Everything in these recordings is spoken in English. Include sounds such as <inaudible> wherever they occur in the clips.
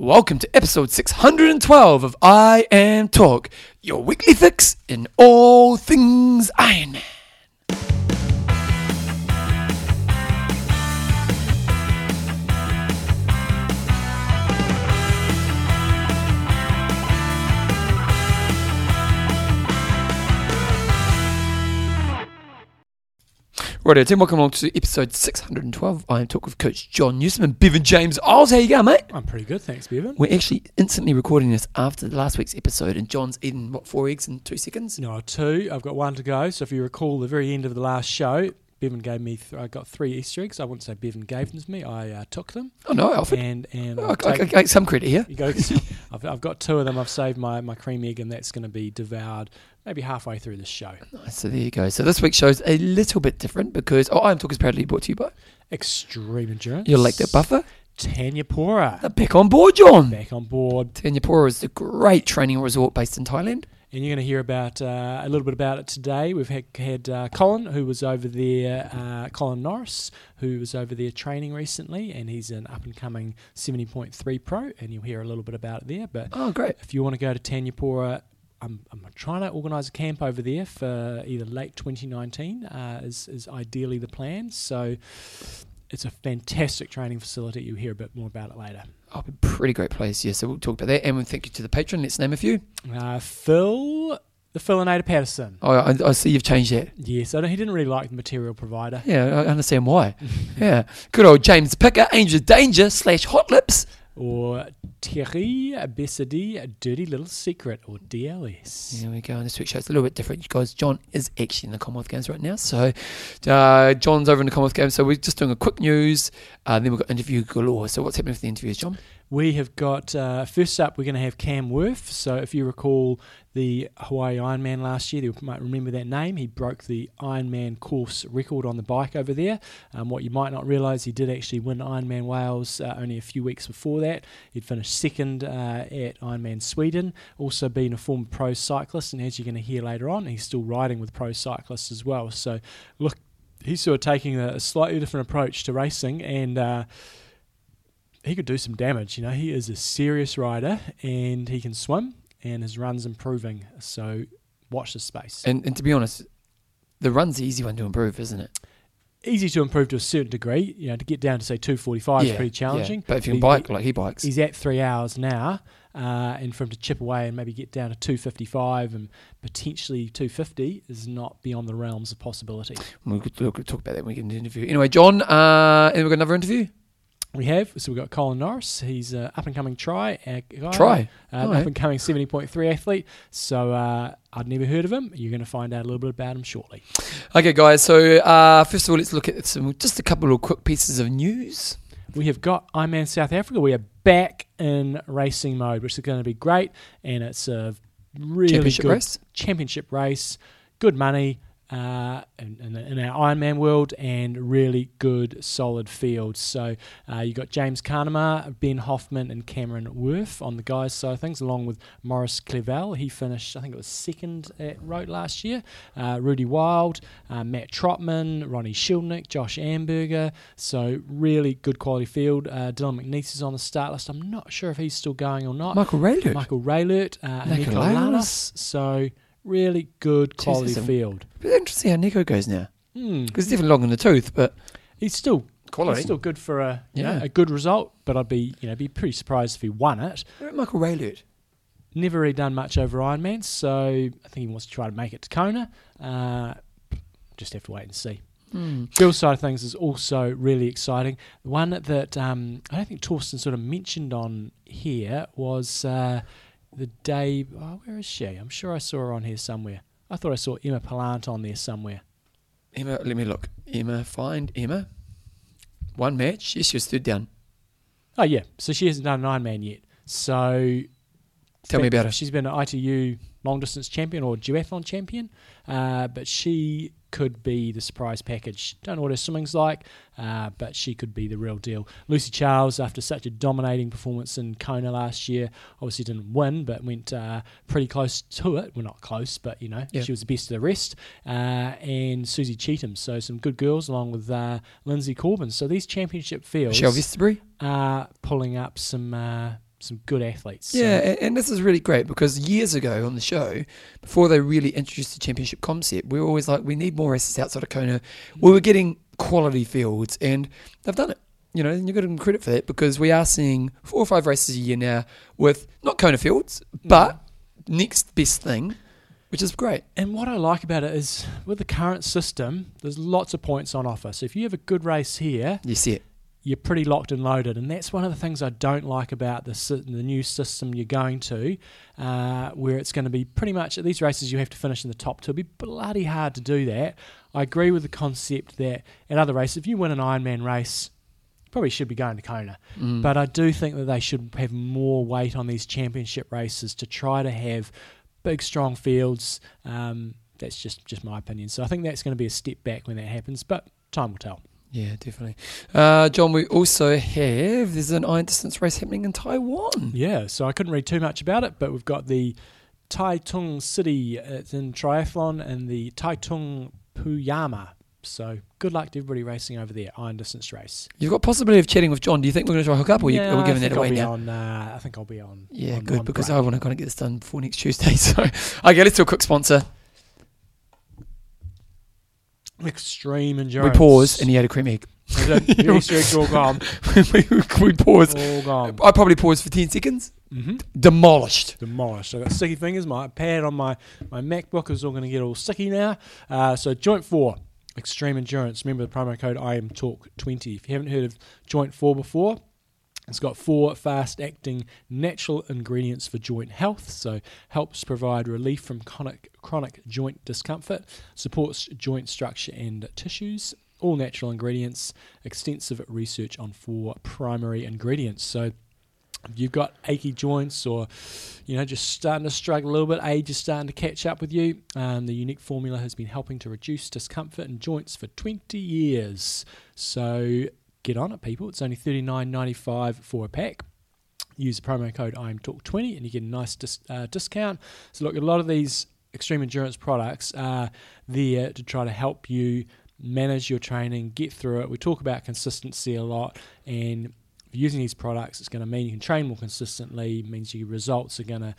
Welcome to episode 612 of I Am Talk, your weekly fix in all things Iron Man. Righto, team, welcome along to episode 612 I Am Talk with Coach John Newsom and Bevan James Oz. How you going, mate? I'm pretty good, thanks, Bevan. We're actually instantly recording this after last week's episode, and John's eaten, what, four eggs in two seconds? No, two. I've got one to go. So if you recall the very end of the last show, Bevan gave me. Th- I got three Easter eggs. I wouldn't say Bevan gave them to me. I uh, took them. Oh, no, Alfred. And and I, I'll I, I take- get some credit here. you go. <laughs> I've, I've got two of them. I've saved my, my cream egg, and that's going to be devoured maybe halfway through the show. Nice, so there you go. So this week's show's a little bit different because, oh, I Am Talk is proudly brought to you by Extreme endurance. your Lake That Buffer. Thanyapura They're back on board, John. back on board, Thanyapura is the great training resort based in Thailand. and you're going to hear about uh, a little bit about it today. We've had, had uh, Colin, who was over there, uh, Colin Norris, who was over there training recently, and he's an up and coming 70.3 pro, and you'll hear a little bit about it there. But Oh, great. if you want to go to Thanyapura, I'm, I'm trying to organise a camp over there for either late 2019 uh, is, is ideally the plan. So it's a fantastic training facility. You'll hear a bit more about it later. Oh, a pretty great place, yeah. So we'll talk about that. And thank you to the patron. Let's name a few. Uh, Phil, the Philinator Patterson. Oh, I, I see you've changed that. Yes, I don't, he didn't really like the material provider. Yeah, I understand why. <laughs> yeah. Good old James Picker, Angel Danger slash Hot Lips. Or Thierry Bessadi, Dirty Little Secret, or DLS. There we go. And this week's show is a little bit different, you guys. John is actually in the Commonwealth Games right now. So uh, John's over in the Commonwealth Games. So we're just doing a quick news. Uh, then we've got interview galore. So what's happening with the interviews, John? We have got, uh, first up, we're going to have Cam Wurf. So if you recall the Hawaii Ironman last year, you might remember that name. He broke the Ironman course record on the bike over there. Um, what you might not realise, he did actually win Ironman Wales uh, only a few weeks before that. He'd finished second uh, at Ironman Sweden, also been a former pro cyclist, and as you're going to hear later on, he's still riding with pro cyclists as well. So look, he's sort of taking a, a slightly different approach to racing, and uh, he could do some damage. You know, he is a serious rider, and he can swim, and his run's improving. So watch the space. And, and to be honest, the run's the easy one to improve, isn't it? Easy to improve to a certain degree. You know, to get down to say 245 is pretty challenging. Yeah. But if you can He- bike like he bikes, He's at three hours now, uh, and for him to chip away and maybe get down to 255 and potentially 250 is not beyond the realms of possibility. we could look, talk about that when we get into the interview. Anyway, John, uh, and we've got another interview. We have so we've got Colin Norris. He's an up and coming try uh, guy. Try. uh, up and coming 70.3 athlete. So uh, I'd never heard of him. You're going to find out a little bit about him shortly. Okay, guys. So uh, first of all, let's look at some just a couple of quick pieces of news. We have got Ironman South Africa. We are back in racing mode, which is going to be great, and it's a really Championship good race. championship race. Good money. Uh, in, in, in our Ironman world, and really good, solid fields. So uh, you got James Cunnama, Ben Hoffman, and Cameron Wurf on the guys' side of things, along with Maurice Clavel. He finished, I think it was second at Roth last year. Uh, Ruedi Wild, uh, Matt Trotman, Ronnie Schildknecht, Josh Amberger. So really good quality field. Uh, Dylan McNeice is on the start list. I'm not sure if he's still going or not. Michael Raelert. Michael Raelert, uh, Lalas. Lalas. So really good quality Jesus, field. But interesting how Nico goes now Hmm. because he's definitely long in the tooth, but He's still quality. he's still good for a you know, Yeah. a good result. But I'd be you know be pretty surprised if he won it. Where about Michael Raelert. Never really done much over Ironman, so I think he wants to try to make it to Kona. Uh, just have to wait and see. Hmm. Girls' side of things is also really exciting. The one that um, I don't think Torsten sort of mentioned on here was uh, the day. Oh, where is she? I'm sure I saw her on here somewhere. I thought I saw Emma Pallant on there somewhere. Emma, let me look. Emma, find Emma. One match. Yes, she was third down. Oh yeah, so she hasn't done an Ironman yet. So Tell me about her. She's been an ITU long distance champion or duathlon champion, uh, but she could be the surprise package. Don't know what her swimming's like, uh, but she could be the real deal. Lucy Charles, after such a dominating performance in Kona last year, obviously didn't win, but went uh, pretty close to it. Well, not close, but you know, Yeah. she was the best of the rest. Uh, and Susie Cheetham, so some good girls along with uh, Lindsay Corbin. So these championship fields Michelle Vesterby. are pulling up some uh, some good athletes. So- Yeah, and, and this is really great because years ago on the show, before they really introduced the championship concept, we were always like, we need more races outside of Kona. Mm. We were getting quality fields, and they've done it. You know, and you got to give them credit for that because we are seeing four or five races a year now with not Kona fields, mm. but next best thing, which is great. And what I like about it is with the current system, there's lots of points on offer. So if you have a good race here, You see it. You're pretty locked and loaded. And that's one of the things I don't like about the the new system you're going to, uh, where it's going to be pretty much at these races you have to finish in the top two. It'll be bloody hard to do that. I agree with the concept that at other races, if you win an Ironman race, you probably should be going to Kona. Mm. But I do think that they should have more weight on these championship races to try to have big, strong fields. Um, that's just, just my opinion. So I think that's going to be a step back when that happens, but time will tell. Yeah, definitely. Uh, John, we also have there's an iron distance race happening in Taiwan. Yeah, so I couldn't read too much about it, but we've got the Taitung City. It's in triathlon and the Taitung Puyama. So good luck to everybody racing over there, iron distance race. You've got possibility of chatting with John. Do you think we're going to try hook up, or you, Yeah, are we giving that away now? On, uh, I think I'll be on. Yeah, on- good on because break. I want to kind of get this done before next Tuesday. <laughs> So, okay, let's do a quick sponsor. Extreme endurance. We pause, and he had a cream egg. the Easter eggs are all gone. <laughs> we, we paused. All gone. I probably paused for ten seconds. Mm-hmm. Demolished. Demolished. I got sticky fingers. My pad on my, my MacBook is all going to get all sticky now. Uh, so Joint 4, Extreme Endurance. Remember the promo code I am talk 20. If you haven't heard of Joint 4 before, it's got four fast acting natural ingredients for joint health. So, helps provide relief from chronic, chronic joint discomfort, supports joint structure and tissues. All natural ingredients, extensive research on four primary ingredients. So, you've got achy joints or you know just starting to struggle a little bit age is starting to catch up with you um, the unique formula has been helping to reduce discomfort in joints for 20 years so get on it people it's only $39.95 for a pack use the promo code IMTalk20 and you get a nice dis- uh, discount so look a lot of these extreme endurance products are there to try to help you manage your training get through it we talk about consistency a lot and using these products, it's going to mean you can train more consistently. Means your results are going to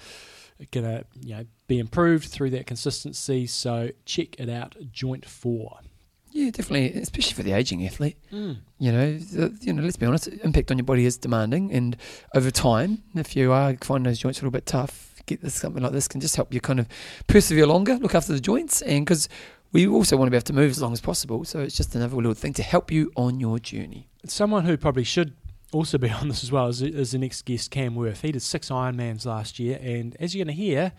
going to you know be improved through that consistency. So check it out. Joint Four. Yeah, definitely, especially for the aging athlete. Mm. You know, the, you know. Let's be honest, impact on your body is demanding, and over time, if you are finding those joints a little bit tough, get this something like this can just help you kind of persevere longer, look after the joints, and because we also want to be able to move as long as possible, so it's just another little thing to help you on your journey. Someone who probably should also be <laughs> on this as well is, is the next guest, Cam Wurf. He did six Ironmans last year, and as you're going to hear,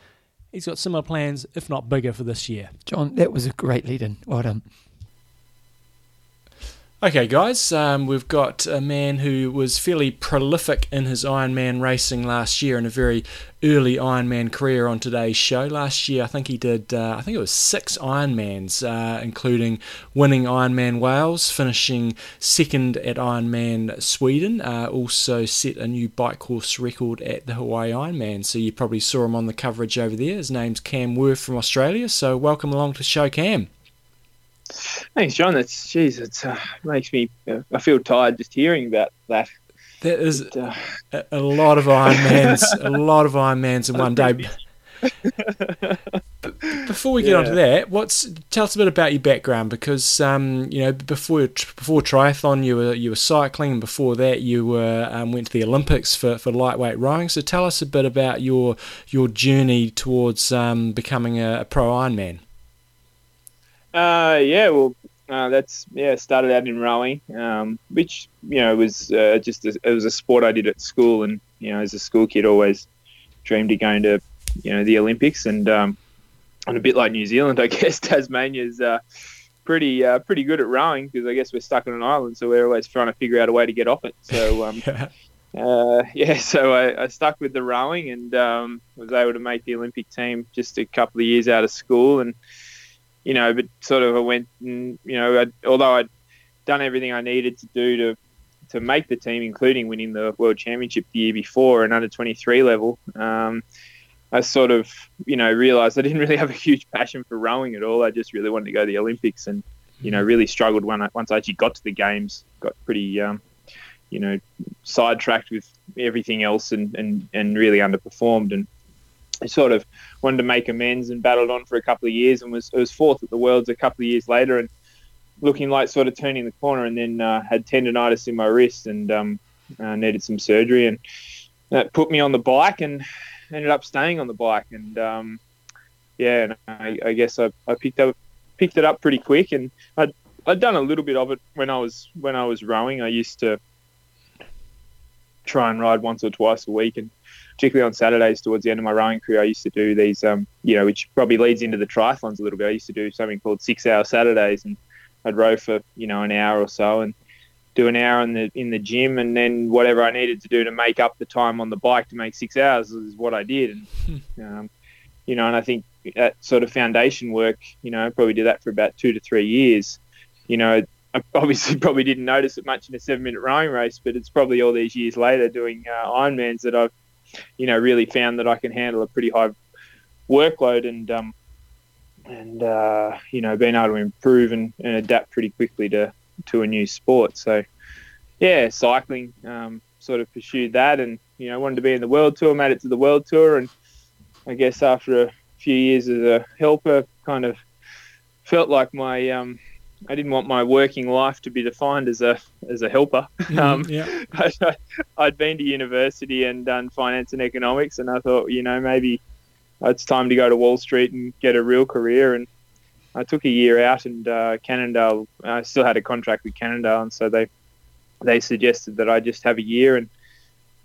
he's got similar plans, if not bigger, for this year. John, that was a great lead-in. Well done. Okay, guys, um, we've got a man who was fairly prolific in his Ironman racing last year and a very early Ironman career on today's show. Last year, I think he did, uh, I think it was six Ironmans, uh, including winning Ironman Wales, finishing second at Ironman Sweden, uh, also set a new bike course record at the Hawaii Ironman. So you probably saw him on the coverage over there. His name's Cam Wurf from Australia. So welcome along to the show, Cam. Thanks, John. That's jeez, it uh, makes me. Uh, I feel tired just hearing about that. That is uh, a, a lot of Ironmans, <laughs> a lot of Ironmans in one day. Before we get on to that, what's tell us a bit about your background because um, you know before before triathlon you were you were cycling and before that you were um, went to the Olympics for, for lightweight rowing. So tell us a bit about your your journey towards um, becoming a, a pro Ironman. Uh, yeah, well, uh, that's yeah. Started out in rowing, um, which you know was uh, just a, it was a sport I did at school, and you know as a school kid always dreamed of going to you know the Olympics, and um, and a bit like New Zealand, <laughs> I guess Tasmania's uh, pretty uh, pretty good at rowing because I guess we're stuck on an island, so we're always trying to figure out a way to get off it. So <laughs> um, Uh, yeah, <laughs> so I, I stuck with the rowing and um, was able to make the Olympic team just a couple of years out of school. And, you know, but sort of I went, and, you know, I, although I'd done everything I needed to do to to make the team, including winning the World Championship the year before and under 23 level, um, I sort of, you know, realised I didn't really have a huge passion for rowing at all. I just really wanted to go to the Olympics and, you know, really struggled when I, once I actually got to the games, got pretty, um, you know, sidetracked with everything else and, and, and really underperformed. And I sort of wanted to make amends and battled on for a couple of years and was, was fourth at the Worlds a couple of years later and looking like sort of turning the corner and then uh, had tendonitis in my wrist and um, uh, needed some surgery. And that put me on the bike and ended up staying on the bike. And um, yeah, and I, I guess I, I picked up picked it up pretty quick and I'd, I'd done a little bit of it when I was when I was rowing. I used to try and ride once or twice a week, and particularly on Saturdays towards the end of my rowing career, I used to do these, um, you know, which probably leads into the triathlons a little bit. I used to do something called six-hour Saturdays, and I'd row for you know an hour or so, and do an hour in the in the gym, and then whatever I needed to do to make up the time on the bike to make six hours is what I did, and Hmm. um, you know, and I think that sort of foundation work, you know, I probably did that for about two to three years. You know, I <laughs> obviously probably didn't notice it much in a seven minute rowing race, but it's probably all these years later doing uh, Ironmans that I've, you know, really found that I can handle a pretty high workload and, um, and, uh, you know, being able to improve and, and adapt pretty quickly to, to a new sport. So, yeah, cycling, um, sort of pursued that and, you know, wanted to be in the world tour, made it to the world tour. And I guess after a few years as a helper, kind of felt like my, um, I didn't want my working life to be defined as a as a helper. <laughs> Um, yeah. <laughs> I'd been to university and done finance and economics, and I thought, you know, maybe it's time to go to Wall Street and get a real career. And I took a year out, and uh, Cannondale. I still had a contract with Cannondale, and so they they suggested that I just have a year and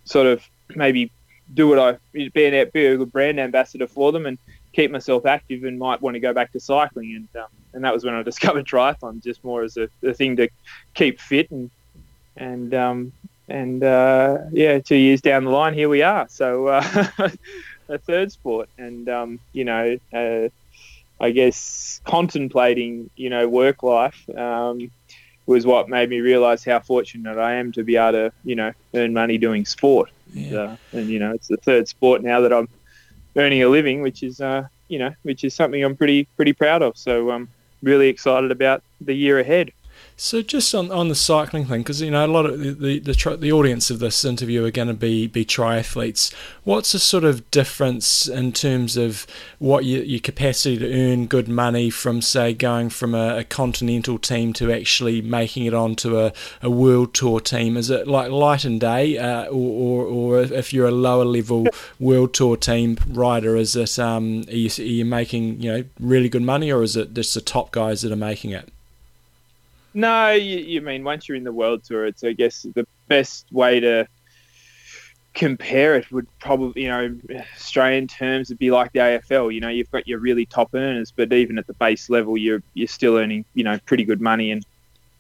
sort of maybe do what I be, an, be a good brand ambassador for them and keep myself active and might want to go back to cycling and um, and that was when I <laughs> discovered triathlon just more as a, a thing to keep fit and and um, and uh, yeah two years down the line here we are so uh, <laughs> a third sport and um, you know uh, I guess contemplating you know work life um, was what made me realize how fortunate I am to be able to you know earn money doing sport Yeah. uh, and you know it's the third sport now that I'm earning a living, which is uh, you know which is something I'm pretty pretty proud of. So I'm really excited about the year ahead. So just on, on the cycling thing, because you know a lot of the the, the, tri- the audience of this interview are going to be be triathletes. What's the sort of difference in terms of what your, your capacity to earn good money from, say, going from a, a continental team to actually making it onto a, a world tour team? Is it like light and day, uh, or, or or if you're a lower level world tour team rider, is it um are you, are you making you know really good money, or is it just the top guys that are making it? No, you, you mean once you're in the world tour, it's I guess the best way to compare it would probably you know Australian terms would be like the AFL. You know, you've got your really top earners, but even at the base level, you're you're still earning you know pretty good money and.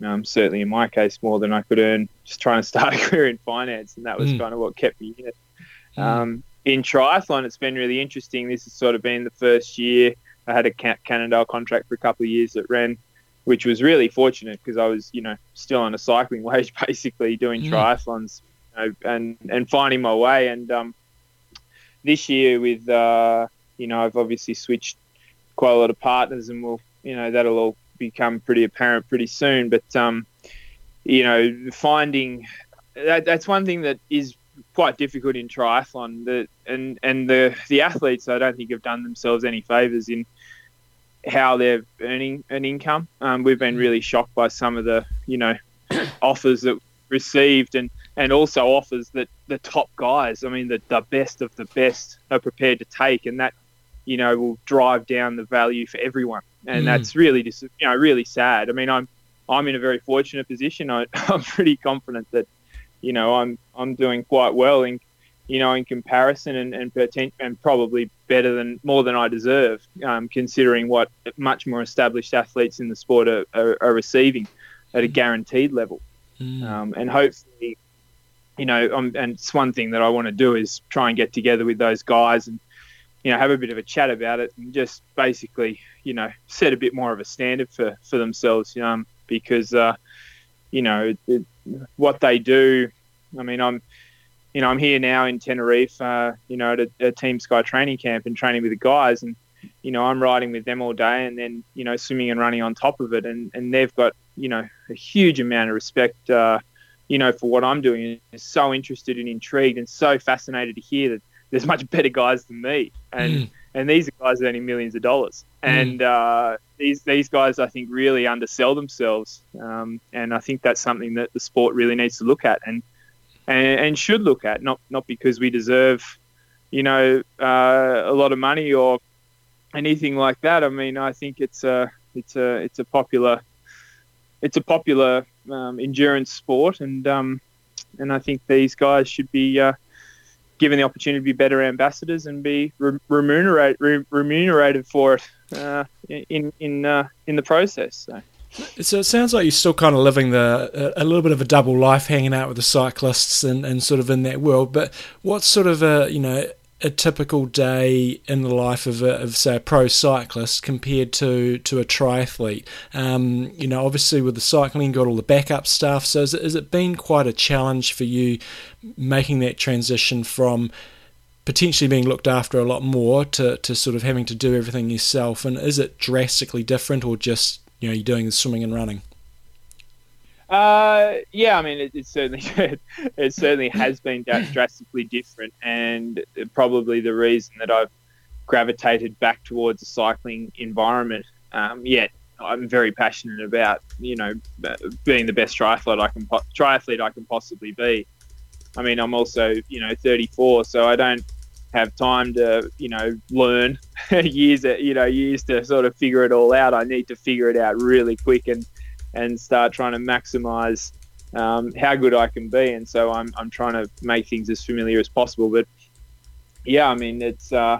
Um, certainly, in my case, more than I could earn just trying to start a <laughs> career in finance, and that was Mm. kind of what kept me in it. Mm. Um, in triathlon, it's been really interesting. This has sort of been the first year I had a Can- Cannondale contract for a couple of years that ran, which was really fortunate because I was, you know, still on a cycling <laughs> wage, basically doing Mm. triathlons you know, and and finding my way. And um, this year, with uh, you know, I've obviously switched quite a lot of partners, and we'll, you know, that'll all become pretty apparent pretty soon. But um, you know, finding that, that's one thing that is quite difficult in triathlon. The, and and the the athletes, I don't think have done themselves any favors in how they're earning an income. Um, we've been really shocked by some of the you know <coughs> offers that received and and also offers that the top guys, I mean the, the best of the best are prepared to take and that you know will drive down the value for everyone. And Mm. that's really just you know really sad. I mean I'm I'm in a very fortunate position. I, <laughs> I'm pretty confident that you know I'm I'm doing quite well in you know in comparison and and, poten- and probably better than more than I deserve, um, considering what much more established athletes in the sport are, are, are receiving at a guaranteed level. Mm. Um, and hopefully, you know, um, and it's one thing that I want to do is try and get together with those guys and you know have a bit of a chat about it and just basically you know set a bit more of a standard for for themselves um, because uh, you know it, what they do I mean I'm you know I'm here now in Tenerife uh, you know at a, Team Sky training camp and training with the guys and you know I'm riding with them all day and then you know swimming and running on top of it and and they've got you know a huge amount of respect uh, you know, for what I'm doing, is so interested and intrigued and so fascinated to hear that there's much better guys than me, and mm. and these are guys earning millions of dollars, mm. and uh, these these guys I think really undersell themselves, um, and I think that's something that the sport really needs to look at and and, and should look at, not not because we deserve, you know, uh, a lot of money or anything like that. I mean, I think it's a it's a it's a popular it's a popular um, endurance sport, and um, and I think these guys should be uh, given the opportunity to be better ambassadors and be re- remunerated re- remunerated for it uh, in in uh, in the process. So. So it sounds like you're still kind of living the a, little bit of a double life, hanging out with the cyclists and, and sort of in that world. But what's sort of a you know a typical day in the life of, a, of say a pro cyclist compared to, to a triathlete? Um, you know, obviously with the cycling, got all the backup stuff. So has it, has it been quite a challenge for you making that transition from potentially being looked after a lot more to, to sort of having to do everything yourself? And is it drastically different, or just you know you're doing the swimming and running? Uh, yeah, I mean, it, it certainly <laughs> it certainly has been <clears throat> drastically different, and probably the reason that I've gravitated back towards a cycling environment. Um, yet I'm very passionate about, you know, being the best triathlete I can triathlete I can possibly be. I mean, I'm also, you know, 34, so I don't have time to, you know, learn <laughs> years, you know, years to sort of figure it all out. I need to figure it out really quick and and start trying to maximize um, how good I can be. And so I'm, I'm trying to make things as familiar as possible. But yeah, I mean, it's uh,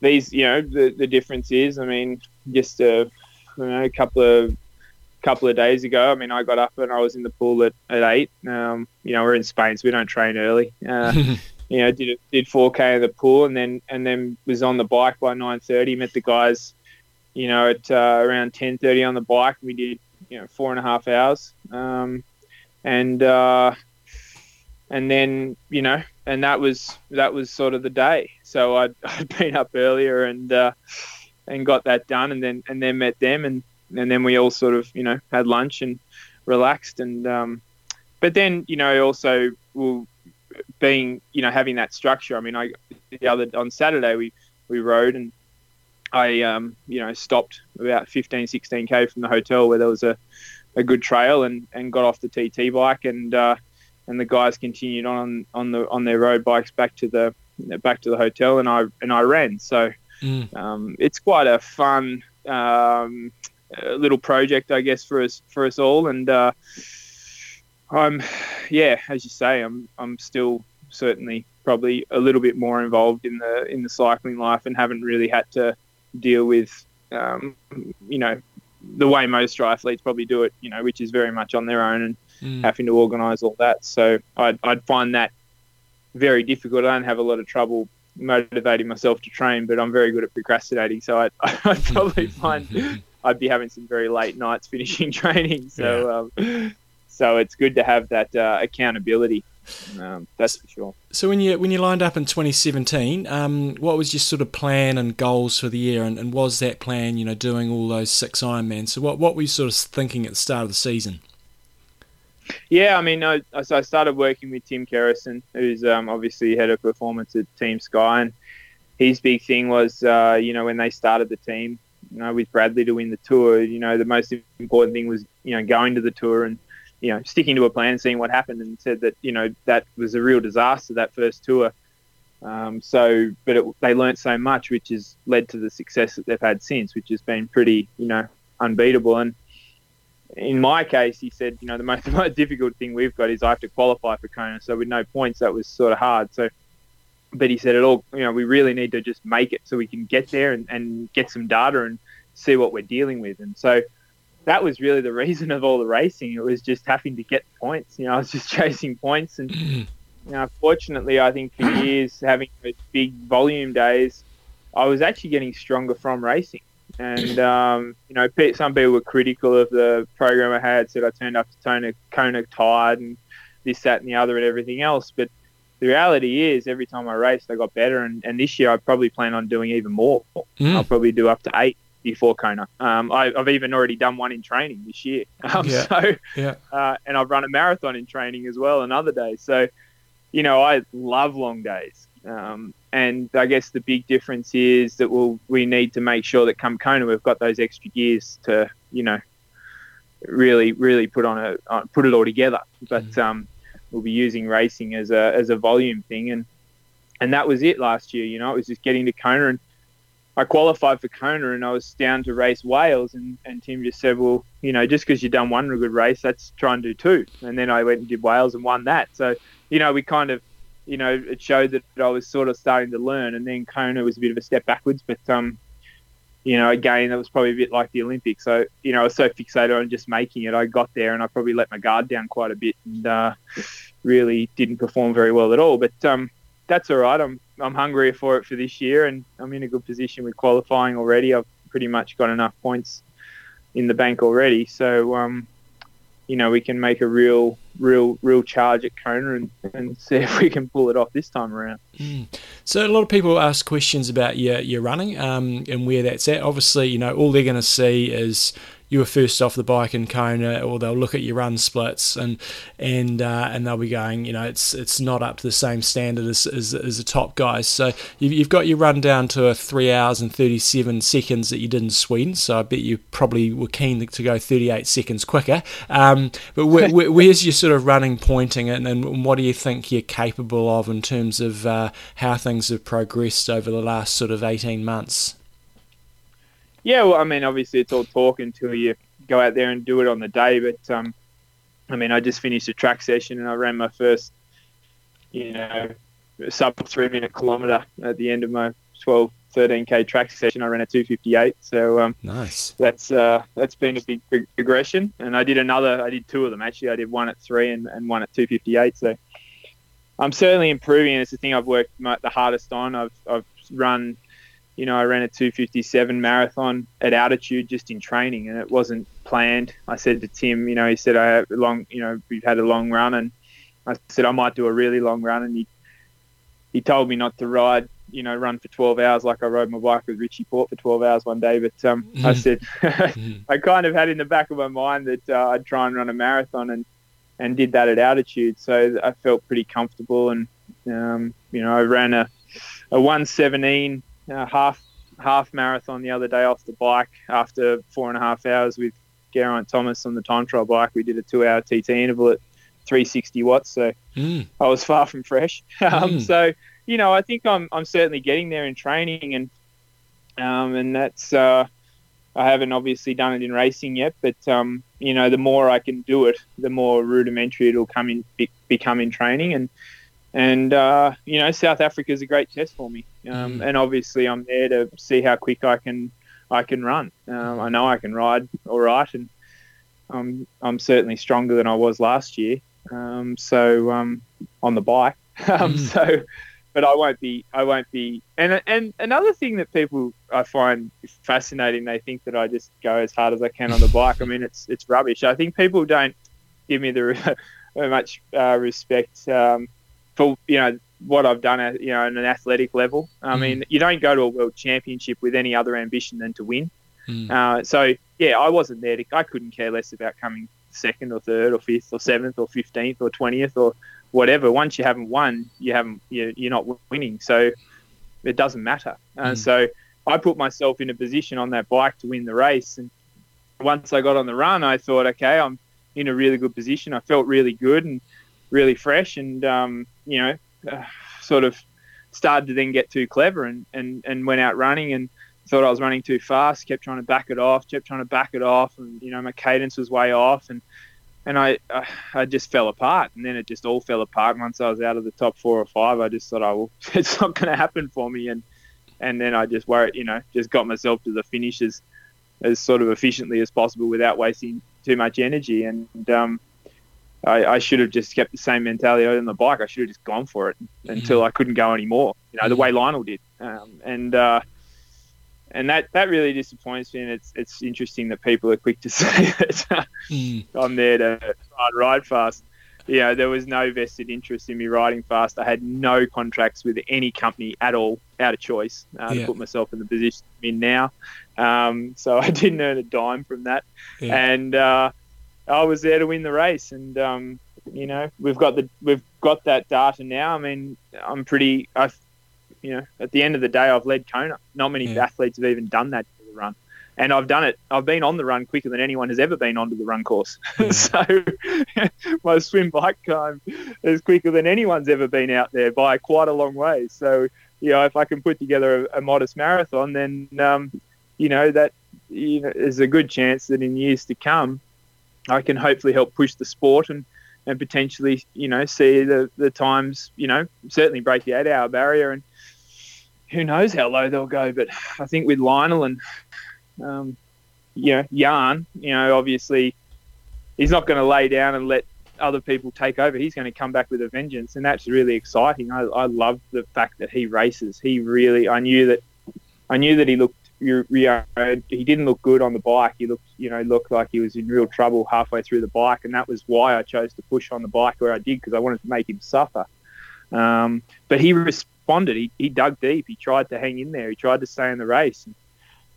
these, you know, the, the difference is, I mean, just a, you know, a couple of couple of days ago. I mean, I got up and I was in the pool at, at eight. Um, you know, we're in Spain, so we don't train early. Uh, <laughs> you know, did did 4k in the pool, and then and then was on the bike by 9:30. Met the guys, you know, at uh, around 10:30 on the bike. We did you know four and a half hours, um, and uh, and then you know, and that was that was sort of the day. So I'd, <laughs> I'd been up earlier and uh, and got that done, and then and then met them, and and then we all sort of you know had lunch and relaxed, and um, but then you know also well, being you know having that structure. I mean, I the other on Saturday we we rode and I, um, you know, stopped about 15, 16k from the hotel where there was a, a good trail and, and got off the TT bike and uh, and the guys continued on on the on their road bikes back to the back to the hotel and I and I ran. So mm. um, it's quite a fun um, little project, I guess, for us for us all. And uh, I'm, yeah, as you say, I'm I'm still certainly probably a little bit more involved in the in the cycling life and haven't really had to deal with, um, you know, the way most triathletes probably do it, you know, which is very much on their own and mm. having to organise all that. So I'd, I'd find that very difficult. I don't have a lot of trouble motivating myself to train, but I'm very good at procrastinating. So I'd, <laughs> I'd probably <laughs> find I'd be having some very late nights finishing <laughs> training. So, yeah. um, so it's good to have that uh, accountability. Um, that's for sure. So when you when you lined up in 2017, um, what was your sort of plan and goals for the year, and, and was that plan, you know, doing all those six Ironmans? So what what were you sort of thinking at the start of the season? Yeah, I mean, I, so I started working with Tim Kerrison, who's um, obviously head of performance at Team Sky, and his big thing was, uh, you know, when they started the team, you know, with Bradley to win the tour, you know, the most important thing was, you know, going to the tour and you know, sticking to a plan and seeing what happened, and said that you know that was a real disaster that first tour. Um, so, but it, they learnt so much, which has led to the success that they've had since, which has been pretty, you know, unbeatable. And in my case, he said, you know, the most, <laughs> the most difficult thing we've got is I have to qualify for Kona. So with no points, that was sort of hard. So, but he said it all, you know, we really need to just make it so we can get there and, and get some data and see what we're dealing with. And so that was really the reason of all the racing. It was just having to get points. You know, I was just <laughs> chasing points, and you know, fortunately, I think for years having those big volume days, I was actually getting stronger from racing. And um, you know, some people were critical of the program I had. Said I turned up to Kona, Kona tired and this, that, and the other, and everything else. But the reality is, every time I raced, I got better. And, and this year, I probably plan on doing even more. Mm. I'll probably do up to eight before Kona. Um, I, have even already done one in training this year. <laughs> Um, Yeah. So, Yeah. uh, and I've run a marathon in training as well another day. So, you know, I love long days. Um, and I guess the big difference is that we'll, we need to make sure that come Kona we've got those extra gears to, you know, really, really put on a uh, put it all together. But um, we'll be using racing as a as a volume thing, and and that was it last year. You know, it was just getting to Kona, and I qualified for Kona, and I was down to race Wales, and, and Tim just said, well, you know, just because you've done one good race, let's try and do two. And then I went and did Wales and won that. So you know, we kind of you know, it showed that I was sort of starting to learn, and then Kona was a bit of a step backwards, but um, you know, again, that was probably a bit like the Olympics. So, you know, I was so fixated on just making it. I got there and I probably let my guard down quite a bit and uh, really didn't perform very well at all. But um, that's all right. I'm I'm hungrier for it for this year, and I'm in a good position with qualifying already. I've pretty much got enough points in the bank already, so um, you know, we can make a real, real, real charge at Kona and, and <laughs> see if we can pull it off this time around. Mm. So a lot of people ask questions about your your running um, and where that's at. Obviously, you know, all they're going to see is you were first off the bike in Kona, or they'll look at your run splits and and uh, and they'll be going, you know, it's it's not up to the same standard as as, as the top guys. So you've, you've got your run down to a three hours and thirty seven seconds that you did in Sweden. So I bet you probably were keen to go thirty eight seconds quicker. Um, but where, <laughs> where, where's your sort of running pointing, and, and what do you think you're capable of in terms of uh, how things have progressed over the last sort of eighteen months? Yeah, well, I mean, obviously it's all talk until you go out there and do it on the day. But um, I mean, I just finished a track session and I ran my first, you know, sub three minute kilometre at the end of my 12, 13k track session. I ran a 258. So um, Nice. that's uh, that's been a big big progression. And I did another. I did two of them actually. I did one at three and, and one at 258. So I'm certainly improving. It's the thing I've worked my, the hardest on. I've I've run you know, I ran a 257 marathon at altitude just in training, and it wasn't planned. I said to Tim, you know, he said I have a long, you know, we've had a long run, and I said I might do a really long run, and he he told me not to ride, you know, run for 12 hours like I rode my bike with Richie Porte for 12 hours one day. But um, I said <laughs> <laughs> I kind of had in the back of my mind that uh, I'd try and run a marathon, and and did that at altitude, so I felt pretty comfortable, and um, you know, I ran a a 117 uh, half half marathon the other day off the bike after four and a half hours with Geraint Thomas on the time trial bike. We did a two hour TT interval at 360 watts, so Mm. I was far from fresh. <laughs> Um, Mm. So you know, I think I'm I'm certainly getting there in training, and um, and that's uh, I haven't obviously done it in racing yet, but um, you know, the more I can do it, the more rudimentary it'll come in be, become in training, and and uh, you know, South Africa is a great test for me, um, Mm. and obviously I'm there to see how quick I can I can run. Um, I know I can ride all right, and I'm I'm certainly stronger than I was last year. Um, so um, on the bike, <laughs> um, Mm. so but I won't be I won't be. And and another thing that people I find fascinating, they think that I just go as hard as I can on the bike. I mean, it's it's rubbish. I think people don't give me the <laughs> <laughs> much uh, respect um, for you know what I've done at you know on an athletic level. I Mm. mean, you don't go to a world championship with any other ambition than to win. Mm. Uh, so yeah, I wasn't there. To, I couldn't care less about coming second or third or fifth or seventh or fifteenth or twentieth or whatever. Once you haven't won, you haven't. You're, you're not winning. So it doesn't matter. Uh, Mm. So I put myself in a position on that bike to win the race. And once I got on the run, I thought, okay, I'm in a really good position. I felt really good and really fresh, and um, you know, uh, sort of started to then get too clever and, and, and went out running and thought I was running too fast, kept trying to back it off, kept trying to back it off, and you know my cadence was way off, and and I I, I just fell apart, and then it just all fell apart once I was out of the top four or five. I just thought, oh well, <laughs> it's not going to happen for me, and and then I just worried, you know, just got myself to the finishes as sort of efficiently as possible without wasting too much energy, and um. I, I should have just kept the same mentality on the bike. I should have just gone for it until I couldn't go anymore. You know, the way Lionel did, um, and uh, and that that really disappoints me. And it's it's interesting that people are quick to <laughs> say that Mm. I'm there to ride fast. you know, there was no vested interest in me riding fast. I had no contracts with any company at all, out of choice, uh, Yeah. to put myself in the position I'm in now. Um, so <laughs> I didn't earn a dime from that, Yeah. and uh, I was there to win the race. And um, you know, we've got the we've got that data now. I mean, I'm pretty. I, you know, at the end of the day, I've led Kona. Not many Yeah. athletes have even done that run. And I've done it. I've been on the run quicker than anyone has ever been onto the run course. Yeah. <laughs> so <laughs> my swim bike time is quicker than anyone's ever been out there by quite a long way. So you know, if I can put together a, a modest marathon, then um, you know that you know there's a good chance that in years to come, I can hopefully help push the sport and and potentially you know see the the times you know certainly break the eight hour barrier and who knows how low they'll go. But I think with Lionel and um, you know Jan, you know obviously he's not going to lay down and let other people take over. He's going to come back with a vengeance, and that's really exciting. I, I love the fact that he races. He really, I knew that, I knew that he looked, you know, he didn't look good on the bike. He looked, you know, looked like he was in real trouble halfway through the bike, and that was why I chose to push on the bike where I did because I wanted to make him suffer. Um, but he responded. He, he dug deep. He tried to hang in there. He tried to stay in the race. And,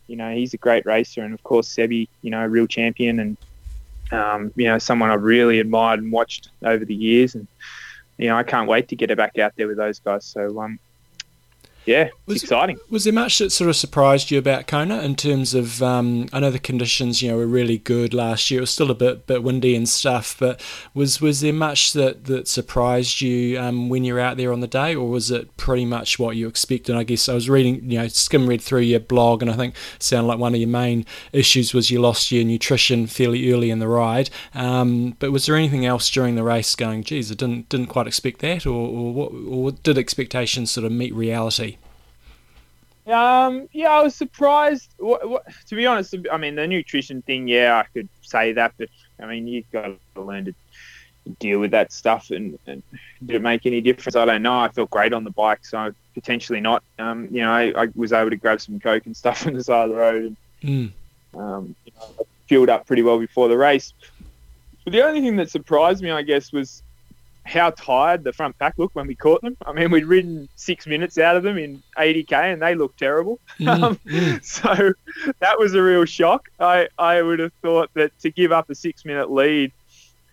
you know, he's a great racer, and of course Sebi, you know, a real champion and um, you know, someone I've really admired and watched over the years. And, you know, I can't wait to get back out there with those guys. So, um, yeah, it's Was- exciting. Was there much that sort of surprised you about Kona in terms of? Um, I know the conditions, you know, were really good last year. It was still a bit bit windy and stuff, but was was there much that that surprised you um, when you're out there on the day, or was it pretty much what you expected? I guess I was reading, you know, skim read through your blog, and I think it sounded like one of your main issues was you lost your nutrition fairly early in the ride. Um, but was there anything else during the race going? Geez, I didn't didn't quite expect that, or or, what, or did expectations sort of meet reality? Um, yeah, I was surprised. What, what, to be honest, I mean, the nutrition thing, yeah, I could say that, but I mean, you've got to learn to deal with that stuff. And, and did it make any difference? I don't know. I felt great on the bike, so potentially not. Um, you know, I, I was able to grab some coke and stuff <laughs> on the side of the road, Mm. and um, you know, I fueled up pretty well before the race. But the only thing that surprised me, I guess, was how tired the front pack looked when we caught them. I mean, we'd ridden six minutes out of them in 80k, and they looked terrible. Mm, <laughs> Um, mm. so that was a real shock. I, I would have thought that to give up a six minute lead,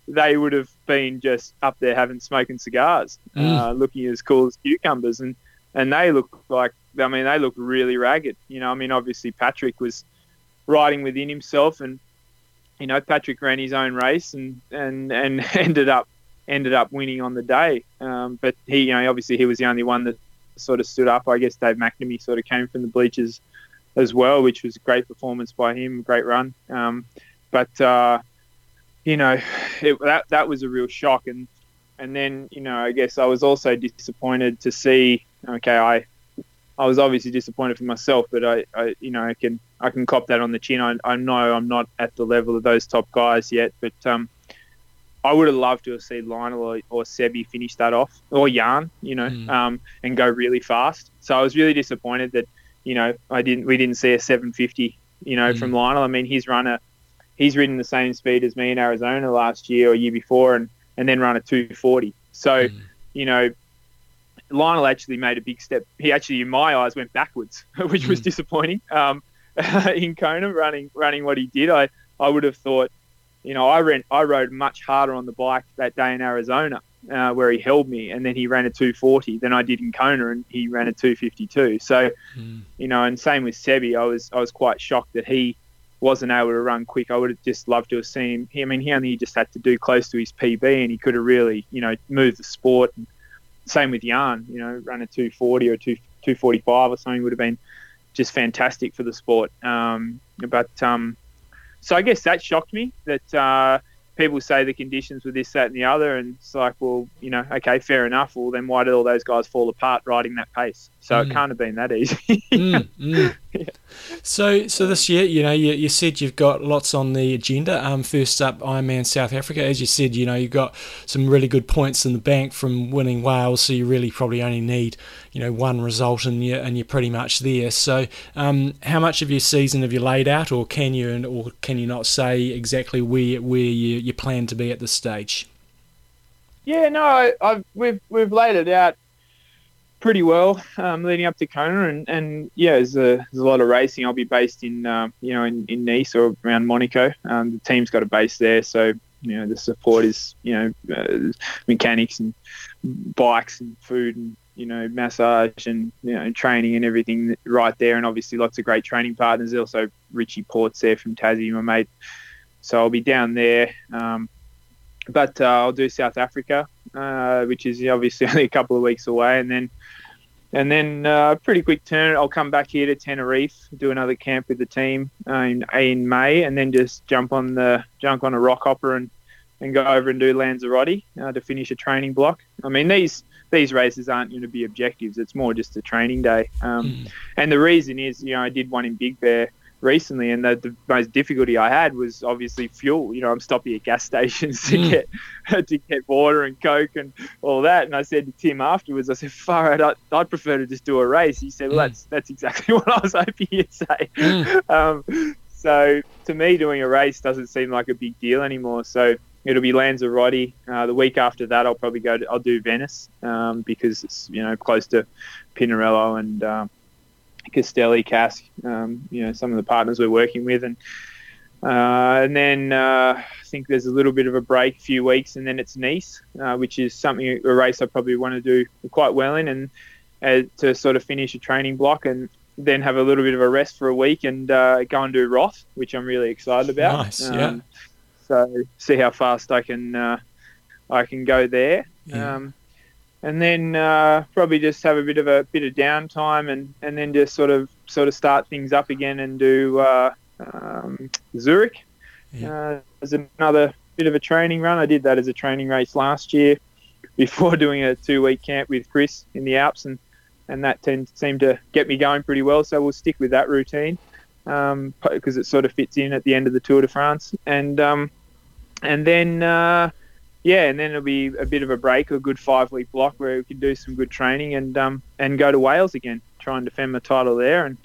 they would have been just up there having smoking cigars, Mm. uh, looking as cool as cucumbers, and and they look like I mean they look really ragged. You know, I mean obviously Patrick was riding within himself, and you know Patrick ran his own race and and and <laughs> ended up ended up winning on the day. Um, but he, you know, obviously he was the only one that sort of stood up. I guess Dave McNamee sort of came from the bleachers as well, which was a great performance by him, great run. Um, but uh, you know, it, that that was a real shock, and and then you know, I guess I was also disappointed to see. Okay, I I was obviously disappointed for myself, but I, I you know I can I can cop that on the chin. I, I know I'm not at the level of those top guys yet, but um, I would have loved to have seen Lionel or, or Sebi finish that off, or Jan, you know, Mm. um, and go really fast. So I was really disappointed that you know I didn't we didn't see a 750, you know, from Lionel. I mean, he's run a he's ridden the same speed as me in Arizona last year or year before, and and then run a 240. So Mm. you know, Lionel actually made a big step. He actually, in my eyes, went backwards, <laughs> which was Mm. disappointing. Um, <laughs> in Kona, running running what he did, I, I would have thought, you know, I ran I rode much harder on the bike that day in Arizona, uh, where he held me, and then he ran a 240 than I did in Kona, and he ran a 252. So, Mm. you know, and same with Sebi, I was I was quite shocked that he wasn't able to run quick. I would have just loved to have seen him. I mean, he only just had to do close to his PB, and he could have really, you know, moved the sport. And same with Jan, you know, run a 240 or 2, 245 or something would have been just fantastic for the sport. Um, but um, so I guess that shocked me that uh, people say the conditions were this, that, and the other, and it's like, well, you know, okay, fair enough. Well, then why did all those guys fall apart riding that pace? So Mm. it can't have been that easy. <laughs> Mm, mm. So, so this year, you know, you, you said you've got lots on the agenda. Um, first up, Ironman South Africa. As you said, you know, you've got some really good points in the bank from winning Wales, so you really probably only need, you know, one result, and you and you're pretty much there. So, um, how much of your season have you laid out, or can you, and or can you not say exactly where where you, you plan to be at this stage? Yeah, no, I've, we've we've laid it out pretty well um, leading up to Kona, and, and yeah, there's a, there's a lot of racing. I'll be based in uh, you know in, in Nice or around Monaco. Um, the team's got a base there, so you know the support is you know uh, mechanics and bikes and food and you know massage and you know training and everything right there, and obviously lots of great training partners. Also Richie Porte's there from Tassie, my mate. So I'll be down there. Um, but uh, I'll do South Africa, uh, which is obviously <laughs> only a couple of weeks away, and then and then uh, pretty quick turn. I'll come back here to Tenerife, do another camp with the team uh, in, in May, and then just jump on the jump on a rock hopper and, and go over and do Lanzarote uh, to finish a training block. I mean these these races aren't going to be objectives. It's more just a training day. Um, mm. And the reason is, you know, I did one in Big Bear recently, and the, the, most difficulty I had was obviously fuel. You know, I'm stopping at gas <laughs> stations to mm. get to get water and coke and all that. And I said to Tim afterwards, I said, "Far out, I'd, I'd prefer to just do a race." He said, "Well, mm. that's that's exactly <laughs> what I was hoping you'd say." Mm. <laughs> Um, so to me, doing a race doesn't seem like a big deal anymore. So it'll be Lanzarote. Uh, the week after that, I'll probably go. To, I'll do Venice um, because it's you know close to Pinarello and. Um, Castelli, Kask, um, you know, some of the partners we're working with, and uh, and then uh, I think there's a little bit of a break, a few weeks, and then it's Nice, uh, which is something a race I probably want to do quite well in, and uh, to sort of finish a training block, and then have a little bit of a rest for a week, and uh, go and do Roth, which I'm really excited about. Nice, um, yeah. So see how fast I can uh, I can go there. Yeah. Um, and then uh, probably just have a bit of a bit of downtime and, and then just sort of sort of start things up again and do uh, um, Zurich yeah. uh, as another bit of a training run. I did that as a training race last year <laughs> before doing a two week camp with Chris in the Alps and and that tend, seemed to get me going pretty well. So we'll stick with that routine because um, it sort of fits in at the end of the Tour de France and um, and then uh, yeah, and then it'll be a bit of a break, a good five week block where we can do some good training and um, and go to Wales again, try and defend my title there, and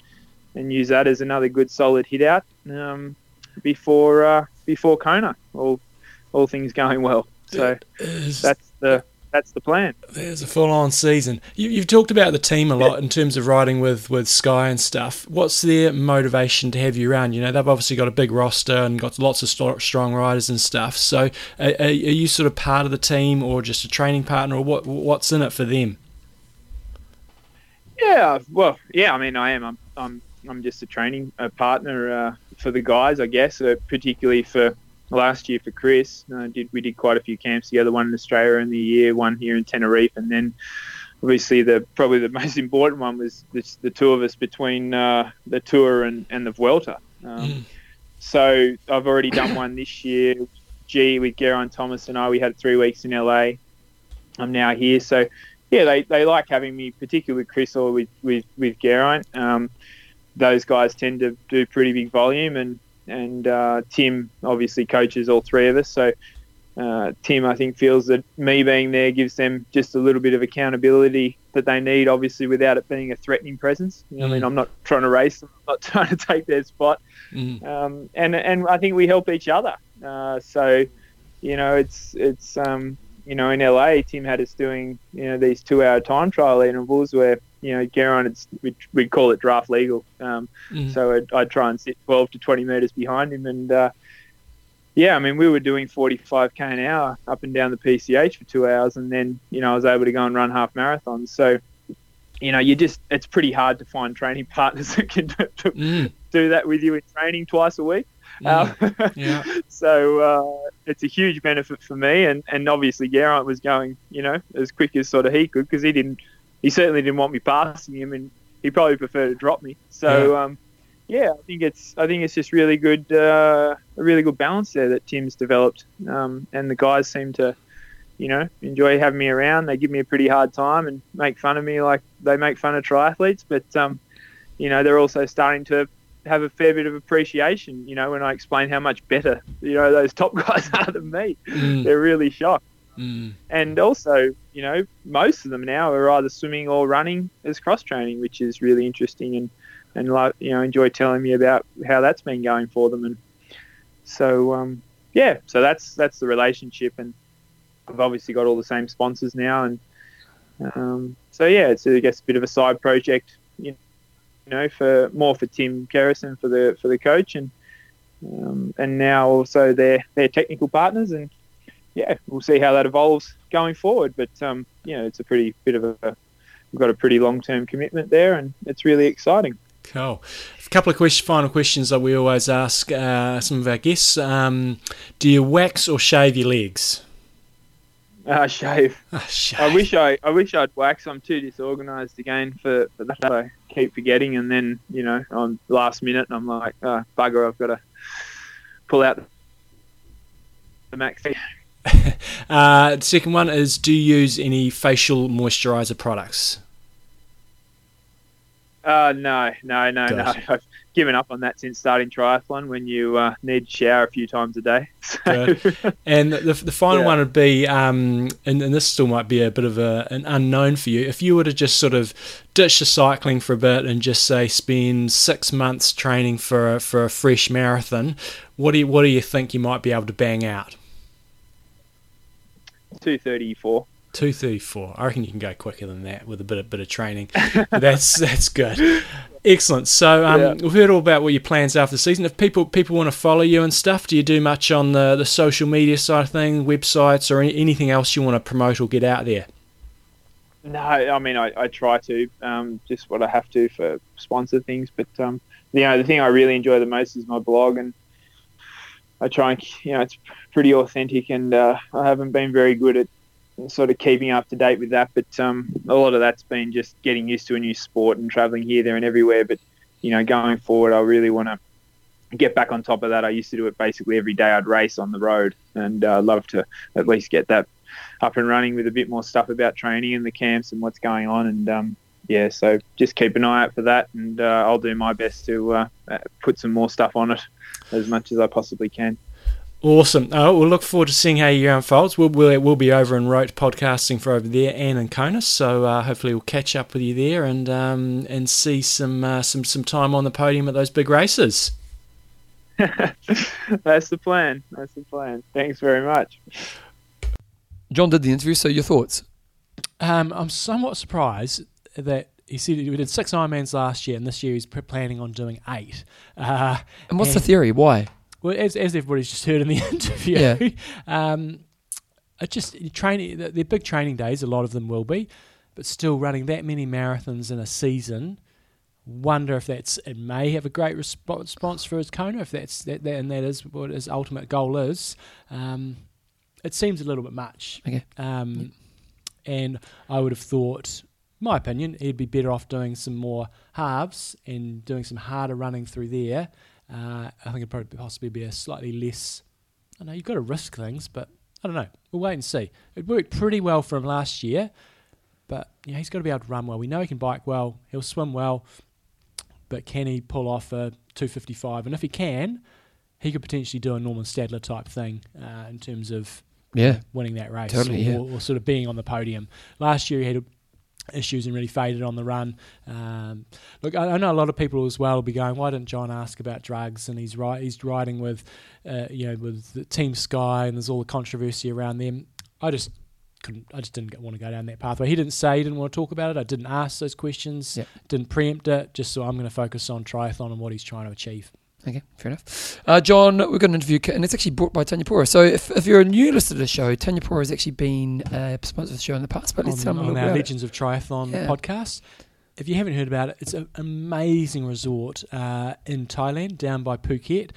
and use that as another good solid hit out um, before uh, before Kona. All all things going well. So that's the that's the plan. There's a full on season. You, have talked about the team a lot in terms of riding with, with Sky and stuff. What's their motivation to have you around? You know, they've obviously got a big roster and got lots of st- strong riders and stuff. So, are, are, you sort of part of the team or just a training partner, or what? What's in it for them? Yeah, well, yeah. I mean, I am. I'm. I'm, I'm just a training a partner uh, for the guys, I guess, uh, particularly for last year for Chris. Uh, did we did quite a few camps together, one in Australia in the year, one here in Tenerife, and then obviously the probably the <laughs> most important one was the, the two of us between uh, the tour and, and the Vuelta. Um, mm. So I've already done one this year. G with Geraint Thomas and I, we had three weeks in LA. I'm now here, so yeah, they, they like having me, particularly with Chris or with with with Geraint. Um, those guys tend to do pretty big volume, and and uh, Tim obviously coaches all three of us. So uh, Tim, I think, feels that me being there gives them just a little bit of accountability that they need, obviously, without it being a threatening presence. Mm. I mean, mm. I'm not trying to race them, I'm not <laughs> trying to take their spot. Mm. Um, and and I think we help each other. Uh, so, you know, it's it's um, you know in LA, Tim had us doing you know these two-hour time trial intervals where you know, Geraint, it's, we'd, we'd, call it draft legal. Um, mm. So I'd, I'd, try and sit 12 to 20 metres behind him. And uh, yeah, I mean, we were doing 45k an hour up and down the PCH for two hours. And then, you know, I was able to go and run half marathons. So, you know, you just, it's pretty hard to find training <laughs> partners that can do, mm. do that with you in training twice a week. Mm. Uh, <laughs> yeah. <laughs> so uh, it's a huge benefit for me, and, and obviously Geraint was going, you know, as quick as sort of he could because he didn't he certainly didn't want me passing him, and he probably preferred to drop me. So yeah, um, yeah I think it's I think it's just really good uh, a really good balance there that Tim's developed, um, and the guys seem to. You know, enjoy having me around. They give me a pretty hard time and make fun of me like they make fun of triathletes. But um, you know, they're also starting to have a fair bit of appreciation. You know, when I explain how much better you know those <laughs> top guys are than me, mm. they're really shocked. Mm. And also, you know, most of them now are either swimming or running as cross training, which is really interesting and and you know enjoy telling me about how that's been going for them. And so um, yeah, so that's that's the relationship, and I've obviously got all the same sponsors now, and um, so yeah, it's I guess a bit of a side project, you know, for more for Tim Kerrison for the for the coach, and um, and now also their their technical partners, and yeah, we'll see how that evolves going forward. But um, you know, it's a pretty bit of a we've got a pretty long term commitment there, and it's really exciting. Cool. A couple of question, final questions that we always ask uh, some of our guests. Um, do you wax or shave your legs? Uh, <laughs> shave. Oh, shave. I wish I, I wish I'd wax. I'm too disorganised again for, for that. I keep forgetting, and then you know, on last minute, I'm like, oh, bugger, I've got to pull out the max. <laughs> uh, the second one is: Do you use any facial moisturizer products? Uh, no, no, no, Gotcha. no. <laughs> I've given up on that since starting triathlon. When you uh, need to shower a few times a day. <laughs> So, And the, the final Yeah. one would be, um, and, and this still might be a bit of a, an unknown for you. If you were to just sort of ditch the cycling for a bit and just say spend six months training for a, for a fresh marathon, what do you what do you think you might be able to bang out? Two thirty four. Two thirty four. I reckon you can go quicker than that with a bit of bit of training. That's <laughs> that's good. Excellent. So um, Yeah. we've heard all about what your plans are for the season. If people people want to follow you and stuff, do you do much on the, the social media side of thing, websites, or any, anything else you want to promote or get out there? No, I mean I, I try to um, just what I have to for sponsor things, but um, you know the thing I really enjoy the most is my blog, and I try and you know it's pretty authentic, and uh, I haven't been very good at sort of keeping up to date with that, but um, a lot of that's been just getting used to a new sport and traveling here, there, and everywhere. But you know, going forward, I really want to get back on top of that. I used to do it basically every day. I'd race on the road, and uh, love to at least get that up and running with a bit more stuff about training and the camps and what's going on. And um, yeah, so just keep an eye out for that, and uh, I'll do my best to uh, uh, put some more stuff on it as much as I possibly can. Awesome. Uh, we'll look forward to seeing how you unfolds. We'll, we'll, we'll be over in Roth podcasting for over there and in Kona, so uh, hopefully we'll catch up with you there and um, and see some uh, some some time on the podium at those big races. <laughs> That's the plan. That's the plan. Thanks very much. John did the interview, so your thoughts? Um, I'm somewhat surprised that he said we did six Ironmans last year, and this year he's planning on doing eight. Uh, And what's the theory? Why? well, as, as everybody's just heard in the <laughs> interview, Yeah. um, it just training. They're big training days. A lot of them will be, but still running that many marathons in a season. Wonder if that's it may have a great respo- response for his Kona if that's that, that and that is what his ultimate goal is. Um, it seems a little bit much. Okay. Um, And I would have thought, my opinion, he'd be better off doing some more halves and doing some harder running through there. Uh, I think it'd probably possibly be a slightly less. I know you've got to risk things, but I don't know. We'll wait and see. It worked pretty well for him last year, but you know, he's got to be able to run well. We know he can bike well, he'll swim well, but can he pull off a 255? And if he can, he could potentially do a Normann Stadler type thing uh, in terms of Yeah. winning that race Totally, or, yeah. or, or sort of being on the podium. Last year he had issues and really faded on the run. Um, look, I, I know a lot of people as well will be going, why didn't John ask about drugs? And he's right, he's riding with, uh, you know, with the Team Sky, and there's all the controversy around them. I just couldn't, I just didn't want to go down that pathway. He didn't say he didn't want to talk about it. I didn't ask those questions. Yep. Didn't preempt it. Just so I'm going to focus on triathlon and what he's trying to achieve. Okay, fair enough. Uh, John, we've got an interview, and it's actually brought by Thanyapura. So if, if you're a new listener to the show, Thanyapura has actually been a sponsor of the show in the past, but let's on, tell them on our about it. Legends of Triathlon Yeah. podcast. If you haven't heard about it, it's an amazing resort uh, in Thailand, down by Phuket.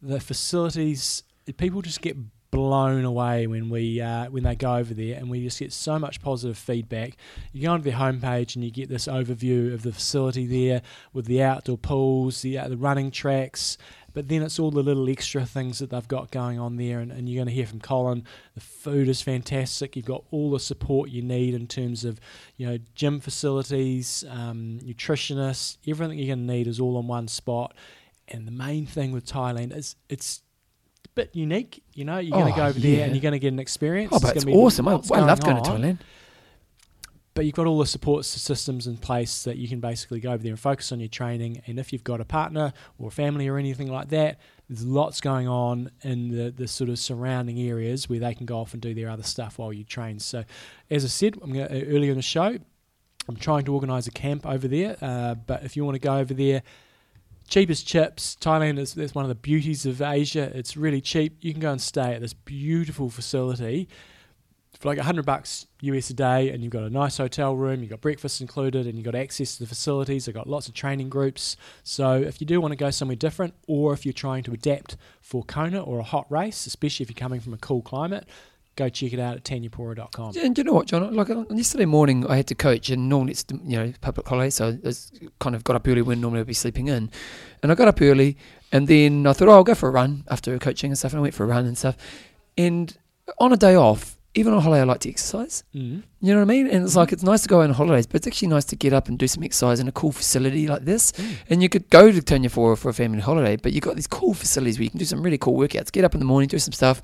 The facilities, people just get blown away when we uh, when they go over there, and we just get so much positive feedback. You go onto their homepage and you get this overview of the facility there with the outdoor pools, the uh, the running tracks. But then it's all the little extra things that they've got going on there, and, and you're going to hear from Colin. The food is fantastic. You've got all the support you need in terms of, you know, gym facilities, um, nutritionists, everything you're going to need is all in one spot. And the main thing with Thailand is it's bit unique. You know, you're going Oh, to go over yeah. there and you're going to get an experience. Oh, but it's be awesome. I, I love going on. to Thailand. but you've got all the support systems in place that you can basically go over there and focus on your training. And if you've got a partner or family or anything like that, there's lots going on in the, the sort of surrounding areas where they can go off and do their other stuff while you train. So, as I said, I'm gonna, earlier in the show, I'm trying to organise a camp over there. Uh, but if you want to go over there, cheap as chips. Thailand is that's one of the beauties of Asia. It's really cheap. You can go and stay at this beautiful facility for like 100 bucks US a day, and you've got a nice hotel room, you've got breakfast included, and you've got access to the facilities. They've got lots of training groups. So if you do want to go somewhere different, or if you're trying to adapt for Kona or a hot race, especially if you're coming from a cool climate, go check it out at thanyapura.com. And you know what, John? Like on yesterday morning, I had to coach, and normally it's you know public holiday, so I kind of got up early when normally I'd be sleeping in, and I got up early, and then I thought, oh, I'll go for a run after coaching and stuff, and I went for a run and stuff, and on a day off. Even on holiday, I like to exercise. Mm. You know what I mean? And it's like it's nice to go on holidays, but it's actually nice to get up and do some exercise in a cool facility like this. Mm. And you could go to Thanyapura for a family holiday, but you've got these cool facilities where you can do some really cool workouts. Get up in the morning, do some stuff,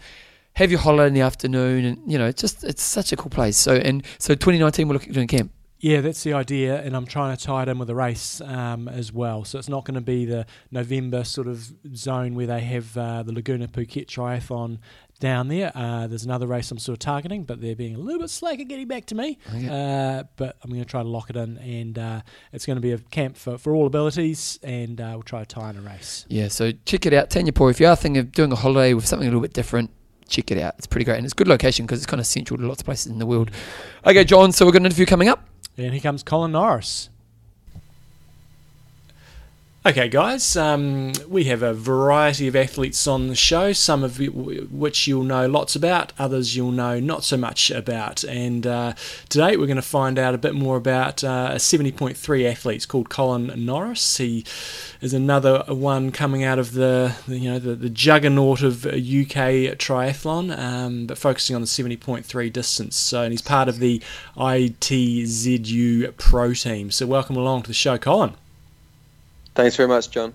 have your holiday in the afternoon, and you know, it's just it's such a cool place. So and so, 2019 we're looking at doing camp. Yeah, that's the idea, and I'm trying to tie it in with a race um, as well. So it's not going to be the November sort of zone where they have uh, the Laguna Phuket Triathlon down there. Uh, there's another race I'm sort of targeting, but they're being a little bit slack at getting back to me. Okay. Uh, but I'm going to try to lock it in, and uh, it's going to be a camp for, for all abilities, and uh, we'll try to tie in a race. Yeah, so check it out, Thanyapura. If you are thinking of doing a holiday with something a little bit different, check it out. It's pretty great, and it's a good location because it's kind of central to lots of places in the world. Okay, John. So we've got an interview coming up. And here comes Colin Norris. Okay, guys, um, we have a variety of athletes on the show, some of which you'll know lots about, others you'll know not so much about. And uh, today we're going to find out a bit more about uh, a 70.3 athlete called Colin Norris. He is another one coming out of the, you know the, the juggernaut of UK triathlon, um, but focusing on the 70.3 distance. So, and he's part of the ITZU Pro team. So, welcome along to the show, Colin. Thanks very much, John.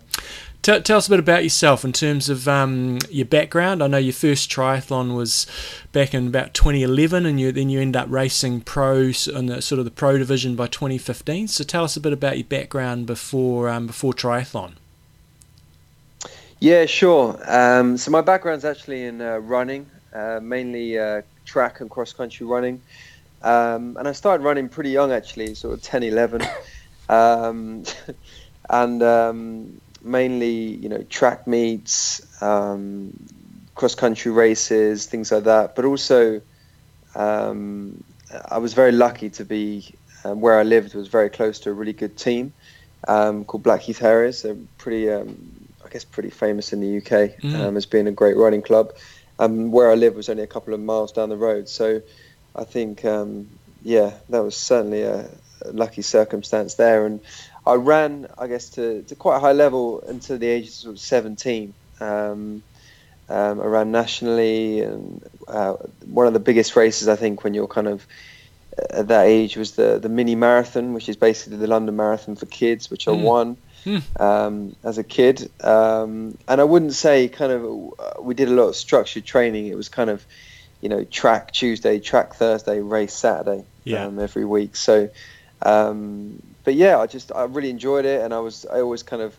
Tell, tell us a bit about yourself in terms of um, your background. I know your first triathlon was back in about 2011, and you, then you end up racing pros in the sort of the pro division by 2015. So tell us a bit about your background before um, before triathlon. Yeah, sure. Um, so my background's actually in uh, running, uh, mainly uh, track and cross country running, um, and I started running pretty young, actually, sort of 10, 11. <laughs> <laughs> Um, and um, mainly you know track meets, um, cross country races, things like that. But also, um, I was very lucky to be um, where I lived was very close to a really good team um, called Blackheath Harriers. They're pretty, um, I guess, pretty famous in the UK Mm. as being a great running club. Um, where I live was only a couple of miles down the road, so I think yeah, that was certainly a, a lucky circumstance there and. I ran, I guess, to, to quite a high level until the age of, sort of 17. Um, um, I ran nationally, and uh, one of the biggest races I think when you're kind of at that age was the the mini marathon, which is basically the London Marathon for kids, which I Mm. won Hmm. um, as a kid. Um, and I wouldn't say kind of uh, we did a lot of structured training. It was kind of you know track Tuesday, track Thursday, race Saturday Yeah. um, every week. So um, but yeah, I just I really enjoyed it, and I was I always kind of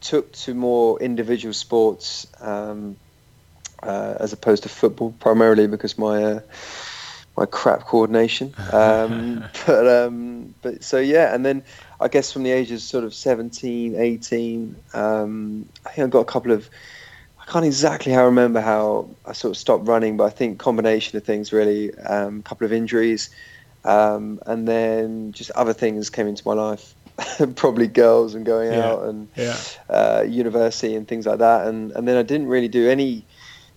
took to more individual sports um, uh, as opposed to football, primarily because my uh, my crap coordination. Um, <laughs> but um, but so yeah, and then I guess from the ages sort of 17, 18, um, I think I got a couple of. I can't exactly how remember how I sort of stopped running, but I think combination of things really. Um, a couple of injuries, um, and then just other things came into my life. <laughs> Probably girls and going Yeah. out and Yeah. uh, university and things like that. And and then I didn't really do any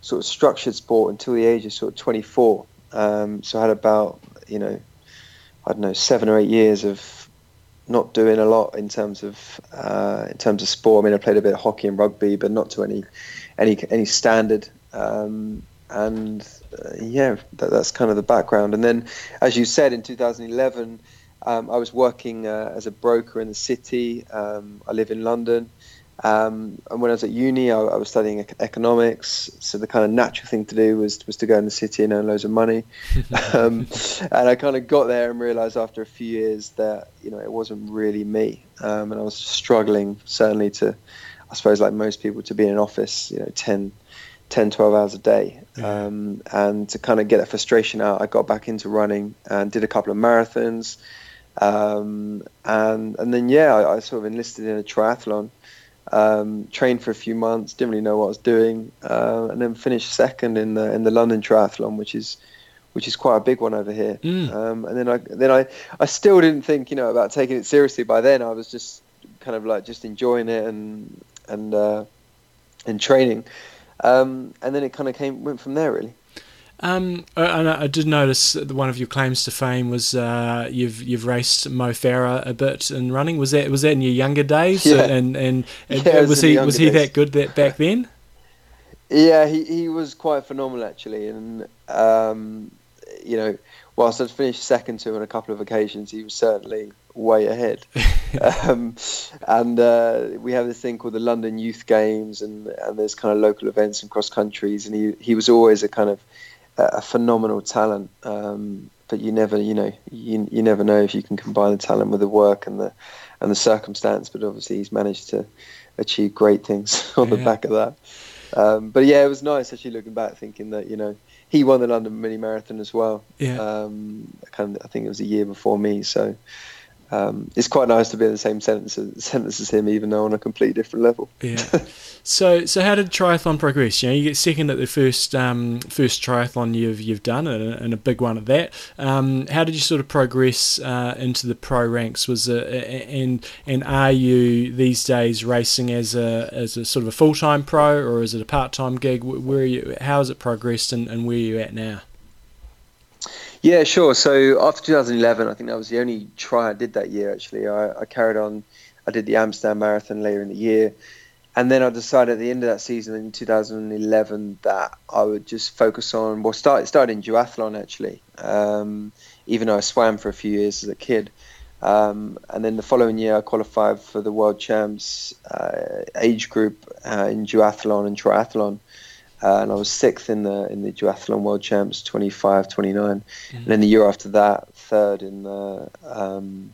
sort of structured sport until the age of sort of 24. Um, so I had about you know I don't know seven or eight years of not doing a lot in terms of uh, in terms of sport. I mean, I played a bit of hockey and rugby, but not to any any any standard. Um, and uh, yeah, that, that's kind of the background. And then, as you said, in 2011, um, I was working uh, as a broker in the city. Um, I live in London, Um, and when I was at uni, I, I, was studying economics. So the kind of natural thing to do was was to go in the city and earn loads of money. <laughs> um, and I kind of got there and realised after a few years that you know it wasn't really me, um, and I was struggling certainly to, I suppose like most people, to be in an office, you know, 10, 10 12 hours a day. Yeah. Um, and to kind of get that frustration out, I got back into running and did a couple of marathons. Um, and and then yeah, I, I, sort of enlisted in a triathlon, um, trained for a few months, didn't really know what I was doing, uh, and then finished second in the in the London Triathlon, which is which is quite a big one over here. Mm. Um, and then I then I I still didn't think you know about taking it seriously. By then, I was just kind of like just enjoying it and and uh, and training. Um, and then it kind of came went from there really. Um, and I did notice that one of your claims to fame was uh, you've you've raced Mo Farah a bit in running. Was that was that in your younger days? Yeah. And and, and <laughs> yeah, was, was he was he days. that good that back then? Yeah, he, he was quite phenomenal actually, and um, you know, whilst I'd finished second to him on a couple of occasions, he was certainly way ahead. <laughs> um, and uh, we have this thing called the London Youth Games, and and there's kind of local events and cross countries, and he he was always a kind of a phenomenal talent. Um, but you never, you know, you, you never know if you can combine the talent with the work and the and the circumstance. But obviously, he's managed to achieve great things <laughs> on yeah. the back of that. Um, but yeah, it was nice actually looking back, thinking that you know he won the London Mini Marathon as well. Yeah. Um, kind of, I think it was a year before me, so um, it's quite nice to be in the same sentence as, sentence as him, even though on a completely different level. Yeah. <laughs> so, so how did triathlon progress? You know, you get second at the first um, first triathlon you've you've done, and a, and a big one at that. Um, how did you sort of progress uh, into the pro ranks? Was it, and and are you these days racing as a as a sort of a full time pro, or is it a part time gig? Where are you? How has it progressed, and, and where are you at now? Yeah, sure. So after 2011, I think that was the only try I did that year. Actually, I, I carried on. I did the Amsterdam Marathon later in the year, and then I decided at the end of that season in 2011 that I would just focus on. Well, start started in duathlon actually. Um, even though I swam for a few years as a kid. Um, and then the following year, I qualified for the World Champs uh, age group uh, in duathlon and triathlon uh, and I was sixth in the in the duathlon world champs 25 29 mm-hmm. and then the year after that third in the um,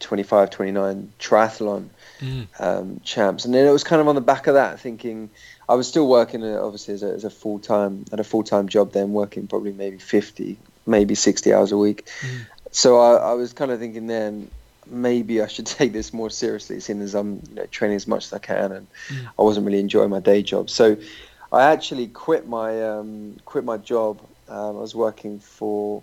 25 29 triathlon mm-hmm. um, champs and then it was kind of on the back of that thinking I was still working uh, obviously as a, as a full time at a full time job then working probably maybe 50 maybe 60 hours a week mm-hmm. so I, I was kind of thinking then maybe I should <laughs> take this more seriously, seeing as I'm you know, training as much as I can, and mm. I wasn't really enjoying my day job. So I actually quit my um, quit my job. Um, I was working for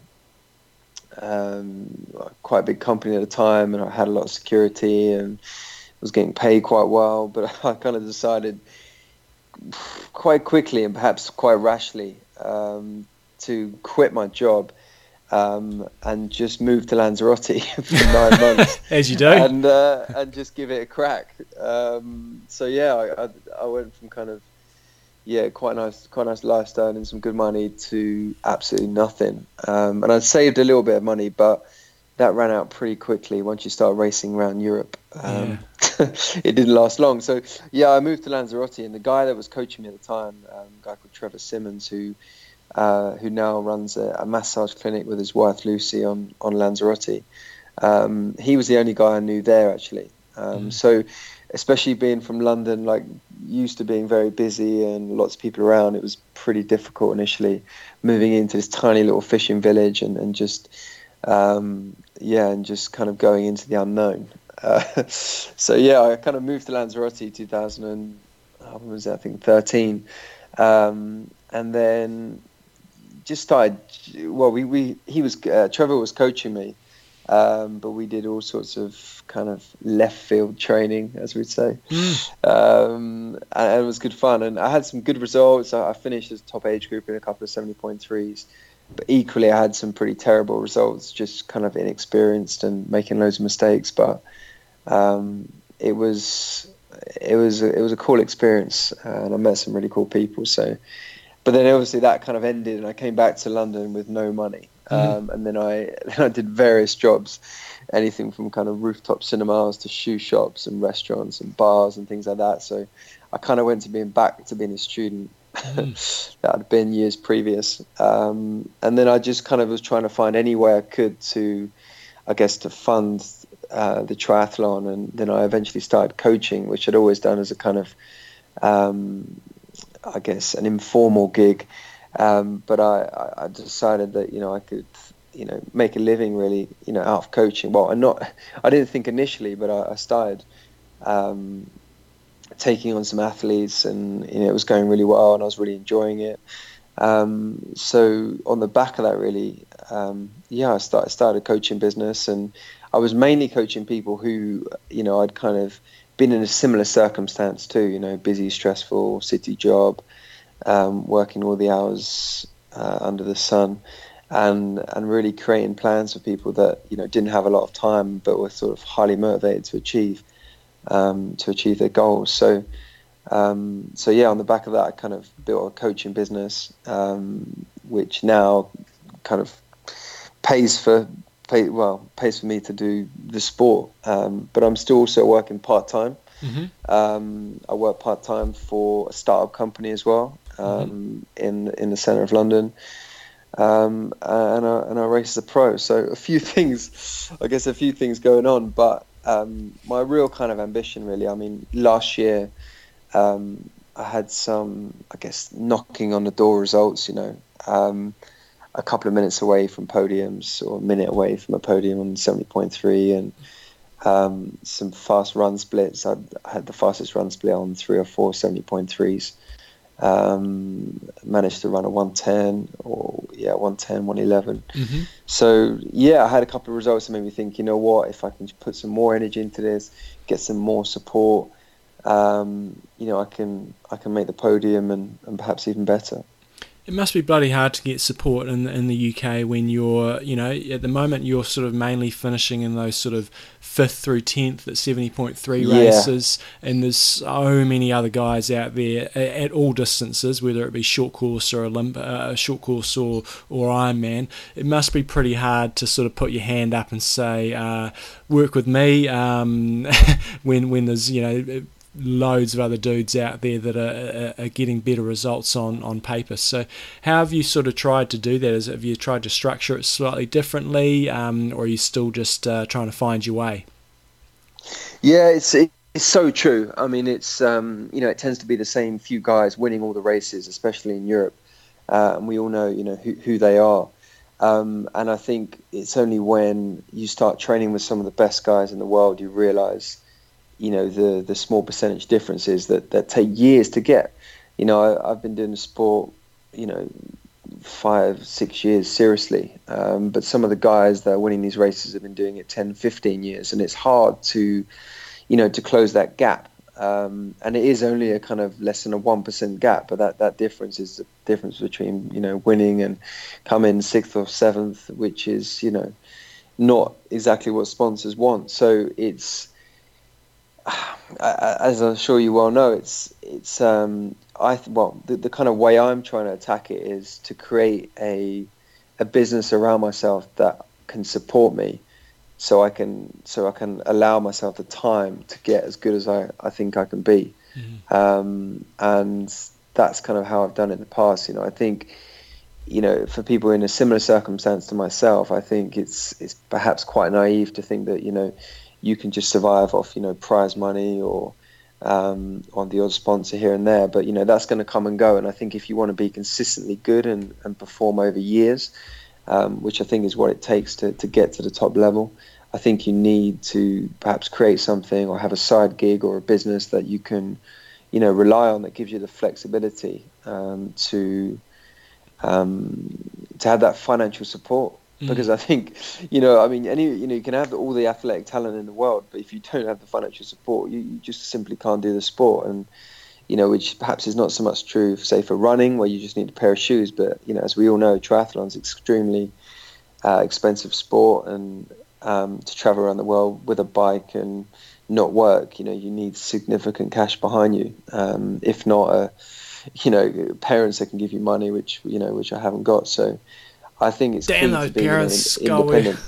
um, quite a big company at the time, and I had a lot of security and was getting paid quite well. But <laughs> I kind of decided quite quickly and perhaps quite rashly um, to quit my job. Um, and just move to Lanzarote <laughs> for nine months, <laughs> as you do, and uh, and just give it a crack. Um, so yeah, I, I, I went from kind of yeah, quite nice, quite nice lifestyle and some good money to absolutely nothing. Um, and I saved a little bit of money, but that ran out pretty quickly once you start racing around Europe. Um, yeah. <laughs> it didn't last long. So yeah, I moved to Lanzarote, and the guy that was coaching me at the time, um, a guy called Trevor Simmons, who uh, who now runs a, a, massage clinic with his wife Lucy on on Lanzarote. Um, he was the only guy I knew there actually. Um, mm. So especially being from London, like used to being very busy and lots of people around, it was pretty difficult initially moving into this tiny little fishing village and, and just, um, yeah, and just kind of going into the unknown. <laughs> Uh, so yeah, I kind of moved to Lanzarote 2000 and, uh, was it, I think 13. Um, and then just started, well, we, we he was, uh, Trevor was coaching me um, but we did all sorts of kind of left field training, as we'd say, mm. um, and, it was good fun. And I had some good results. I, I finished as top age group in a couple of seventy point threes, but equally I had some pretty terrible results, just kind of inexperienced and making loads of mistakes. But um, it was it was it was a cool experience, and I met some really cool people. So, but then obviously that kind of ended, and I came back to London with no money. Um, and then I <laughs> then I did various jobs, anything from kind of rooftop cinemas to shoe shops and restaurants and bars and things like that. So I kind of went to being back to being a student <laughs> mm. that had been years previous, um, and then I just kind of was trying to find any way I could to, I guess, to fund uh, the triathlon, and then I eventually started coaching, which I'd always done as a kind of, um, I guess, an informal gig. Um, but I, I decided that you know I could you know make a living really you know out of coaching. Well, I'm not. <laughs> I didn't think initially, but I, I started um, taking on some athletes, and you know it was going really well, and I was really enjoying it. Um, so on the back of that, really, um, yeah, I started started coaching business, and I was mainly coaching people who you know I'd kind of been in a similar circumstance too. You know, busy, stressful city job um, working all the hours uh, under the sun, and and really creating plans for people that you know didn't have a lot of time but were sort of highly motivated to achieve um, to achieve their goals. So. Um, so yeah, on the back of that, I kind of built a coaching business, um, which now kind of pays for pay well pays for me to do the sport. Um, but I'm still also working part time. Mm-hmm. Um, I work part time for a startup company as well, um, mm-hmm. in in the centre of London. Um, and I, and I race as a pro. So a few <laughs> things, I guess, a few things going on. But um, my real kind of ambition, really, I mean, last year um, I had some, I guess, knocking on the door results. You know, um, a couple of minutes away from podiums, or a minute away from a podium on seventy point three, and um, some fast run splits. I had the fastest run split on three or four 70.3s. Um, managed to run a 110 or yeah 110 111 mm-hmm. so yeah i had a couple of results that made me think you know what if i can put some more energy into this get some more support um, you know i can i can make the podium and, and perhaps even better it must be bloody hard to get support in in the UK when you're, you know, at the moment you're sort of mainly finishing in those sort of fifth through tenth at seventy point three races, yeah. and there's so many other guys out there at, all distances, whether it be short course or Olymp- uh, short course or or Ironman. It must be pretty hard to sort of put your hand up and say, uh, "Work with me," um, <laughs> when when there's you know loads of other dudes out there that are, are, getting better results on, on paper. So, how have you sort of tried to do that? Is have you tried to structure it slightly differently, um, or are you still just uh, trying to find your way? Yeah, it's it's so true. I mean, it's um, you know it tends to be the same few guys winning all the races, especially in Europe, uh, and we all know you know who, who they are. Um, and I think it's only when you start training with some of the best guys in the world you realise you know the the small percentage differences that that take years to get. You know, I, have been doing the sport, you know, five six years seriously, um, but some of the guys that are winning these races have been doing it 10, 15 years, and it's hard to, you know, to close that gap. Um, and it is only a kind of less than a one percent gap, but that, that difference is the difference between you know winning and coming sixth or seventh, which is you know not exactly what sponsors want. So it's <sighs> as I'm sure you well know, it's it's um, I well the, the kind of way I'm trying to attack it is to create a a business around myself that can support me, so I can so I can allow myself the time to get as good as I, I think I can be, mm-hmm. um, and that's kind of how I've done it in the past. You know, I think you know for people in a similar circumstance to myself, I think it's it's perhaps quite naive to think that you know you can just survive off you know prize money or um, on the odd sponsor here and there. But you know that's going to come and go. And I think if you want to be consistently good and, and perform over years, um, which I think is what it takes to, to get to the top level, I think you need to perhaps create something or have a side gig or a business that you can, you know, rely on that gives you the flexibility um, to um, to have that financial support Mm. Because I think, you know, I mean, any, you know, you can have all the athletic talent in the world, but if you don't have the financial support, you, you just simply can't do the sport. And, you know, which perhaps is not so much true, say, for running, where you just need a pair of shoes. But, you know, as we all know, triathlon's extremely uh, expensive sport. And um, to travel around the world with a bike and not work, you know, you need significant cash behind you. Um, if not a, you know, parents that can give you money, which, you know, which I haven't got. So, I think it's damn those parents. in, independent.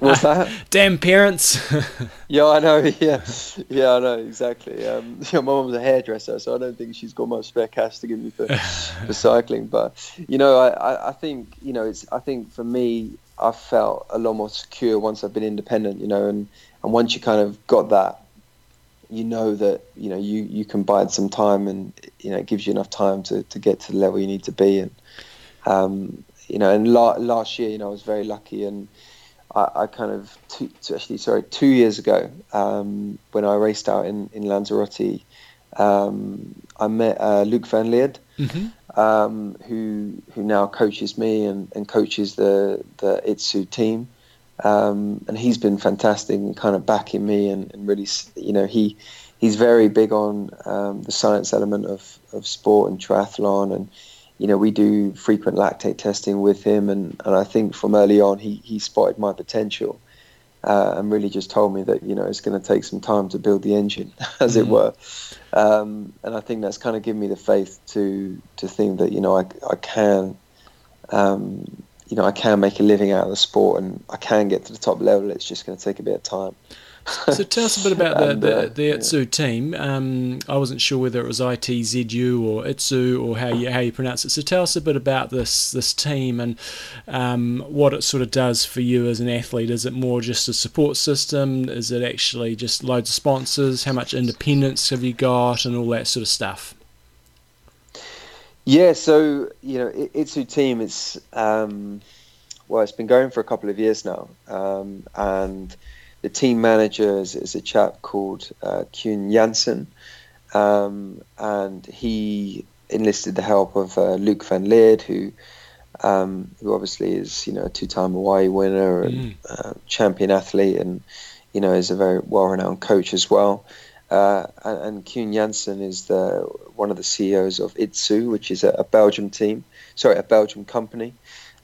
What's that? <laughs> Damn parents. <laughs> Yeah, I know. Yeah, yeah, I know exactly. Um, <laughs> yeah, my mum's a hairdresser, so I don't think she's got much spare cash to give me for, for cycling. But you know, I, I, I think you know, it's. I think for me, I felt a lot more secure once I've been independent. You know, and and once you kind of got that, you know that you know you you can bide some time, and you know it gives you enough time to to get to the level you need to be. And um, you know, and la- last year, you know, I was very lucky and. I, I kind of two, actually sorry two years ago um, when I raced out in in Lanzarote, um, I met uh, Luc Van Lierde, mm-hmm. um, who who now coaches me and, and coaches the the Itsu team, um, and he's been fantastic and kind of backing me and, and really you know he he's very big on um, the science element of, of sport and triathlon and you know, we do frequent lactate testing with him, and, and I think from early on he, he spotted my potential uh, and really just told me that, you know, it's going to take some time to build the engine, <laughs> as Mhm. it were. Um, and I think that's kind of given me the faith to to think that, you know, I, I can, um, you know, I can make a living out of the sport and I can get to the top level. It's just going to take a bit of time. So tell us a bit about <laughs> the And, uh, the yeah. Itsu team. Um, I wasn't sure whether it was ITZU or Itsu or how you how you pronounce it. So tell us a bit about this this team and um, what it sort of does for you as an athlete. Is it more just a support system? Is it actually just loads of sponsors? How much independence have you got and all that sort of stuff? Yeah, so you know, Itsu team It's um, well, it's been going for a couple of years now, um, and the team manager is, is a chap called uh, Koen Janssen, um, and he enlisted the help of uh, Luc Van Lierde, who um, who obviously is you know a two-time Hawaii winner and Mm. uh, champion athlete, and you know is a very well-renowned coach as well. Uh, and, and Koen Janssen is the one of the CEOs of Itsu, which is a, a Belgium team, sorry, a Belgium company,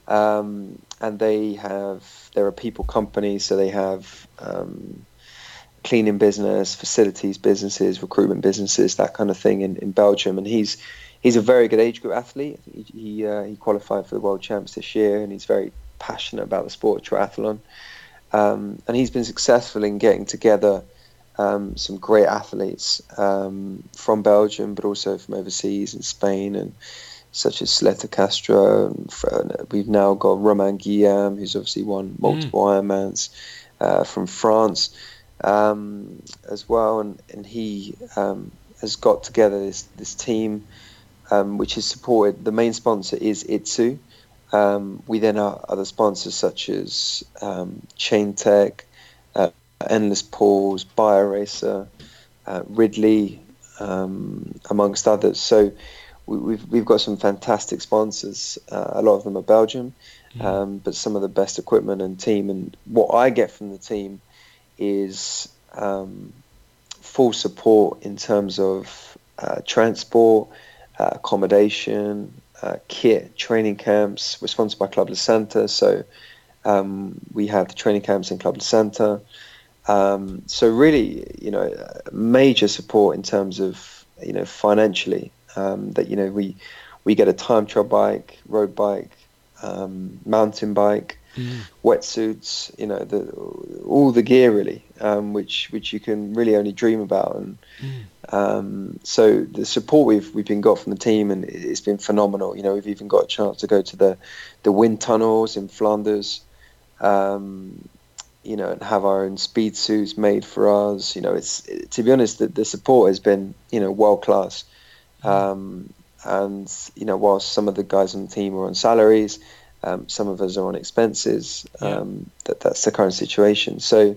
um, and they have they're a people company, so they have um, cleaning business, facilities businesses, recruitment businesses, that kind of thing in, in Belgium, and he's he's a very good age group athlete. He he, uh, he qualified for the World Champs this year, and he's very passionate about the sport of triathlon, um, and he's been successful in getting together um, some great athletes um, from Belgium, but also from overseas in Spain, and such as Saleta Castro. We've now got Romain Guillaume, who's obviously won multiple Ironmans uh, from France um, as well, and and he um, has got together this this team, um, which is supported. The main sponsor is Itsu. Um, we then have other sponsors such as um, Chain Tech, uh, Endless Pools, BioRacer, uh, Ridley, um, amongst others. So we, we've we've got some fantastic sponsors. Uh, a lot of them are Belgium, um, but some of the best equipment and team. And what I get from the team is um, full support in terms of uh, transport, uh, accommodation, uh, kit, training camps. We're sponsored by Club La Santa, so um, we have the training camps in Club La Santa. Um, so really, you know, major support in terms of you know financially. Um, that you know we we get a time trial bike, road bike, um, mountain bike, Mm. wetsuits, you know, the, all the gear really, um, which which you can really only dream about. And Mm. um, so the support we've we've been got from the team, and it- it's been phenomenal. You know, we've even got a chance to go to the the wind tunnels in Flanders. Um, you know, and have our own speed suits made for us. You know, it's to be honest, the, the support has been you know world class. Um, and you know, whilst some of the guys on the team are on salaries, um, some of us are on expenses. Yeah. Um, that that's the current situation. So,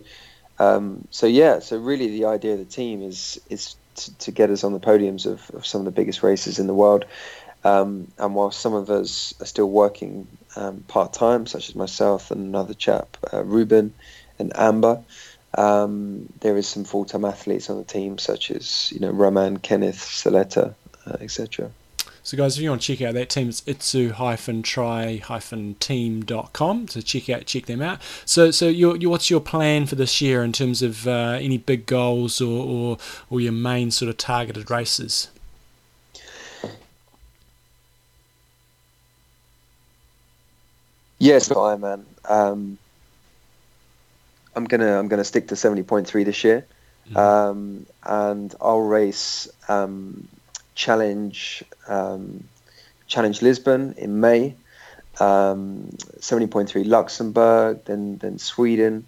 um, so yeah. So really, the idea of the team is is to, to get us on the podiums of, of some of the biggest races in the world. Um, and while some of us are still working um, part time, such as myself and another chap, uh, Ruben and Amber, um, there is some full time athletes on the team, such as you know Romain, Kenneth, Saleta, etc. So, guys, if you want to check out that team, it's itsu-try-team.com. So check out, check them out. So, so your, your, what's your plan for this year in terms of uh, any big goals or, or, or your main sort of targeted races? Yes, yeah, Ironman. Um, I'm gonna I'm gonna stick to 70.3 this year, mm-hmm. um, and I'll race um, challenge um, challenge Lisbon in May, um, 70.3 Luxembourg, then then Sweden,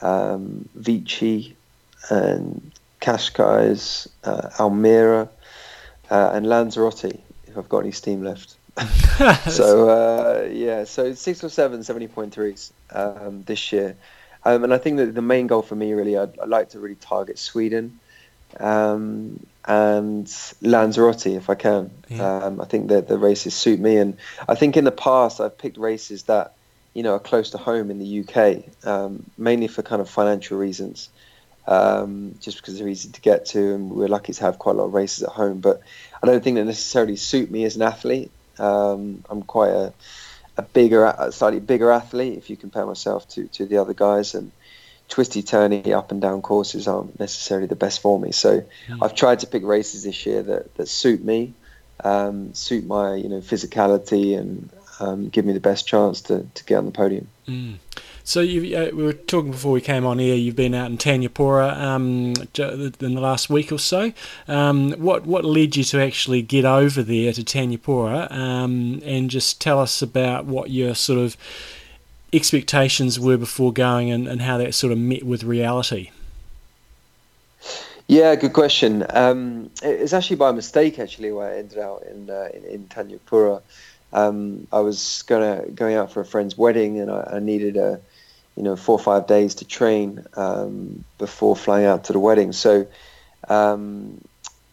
um, Vichy, and Cascais, uh, Almere, uh, and Lanzarote. If I've got any steam left. <laughs> so uh, yeah, so six or seven 70.3s um, this year. Um, and I think that the main goal for me, really, I'd, I'd like to really target Sweden um, and Lanzarote if I can. Yeah. Um, I think that the races suit me, and I think in the past I've picked races that you know are close to home in the UK, um, mainly for kind of financial reasons, um, just because they're easy to get to, and we're lucky to have quite a lot of races at home. But I don't think they necessarily suit me as an athlete. Um, I'm quite a a bigger, a slightly bigger athlete if you compare myself to, to the other guys. And twisty, turny, up and down courses aren't necessarily the best for me. So mm. I've tried to pick races this year that, that suit me, um, suit my you know physicality, and um, give me the best chance to, to get on the podium. Mm. So you, uh, we were talking before we came on here. You've been out in Thanyapura um, in the last week or so. Um, what what led you to actually get over there to Thanyapura? Um, and just tell us about what your sort of expectations were before going, and, and how that sort of met with reality. Yeah, good question. Um, it's actually by mistake, actually, where I ended out in uh, in, in Thanyapura. Um, I was gonna going out for a friend's wedding, and I, I needed a you know four or five days to train um, before flying out to the wedding. So, um,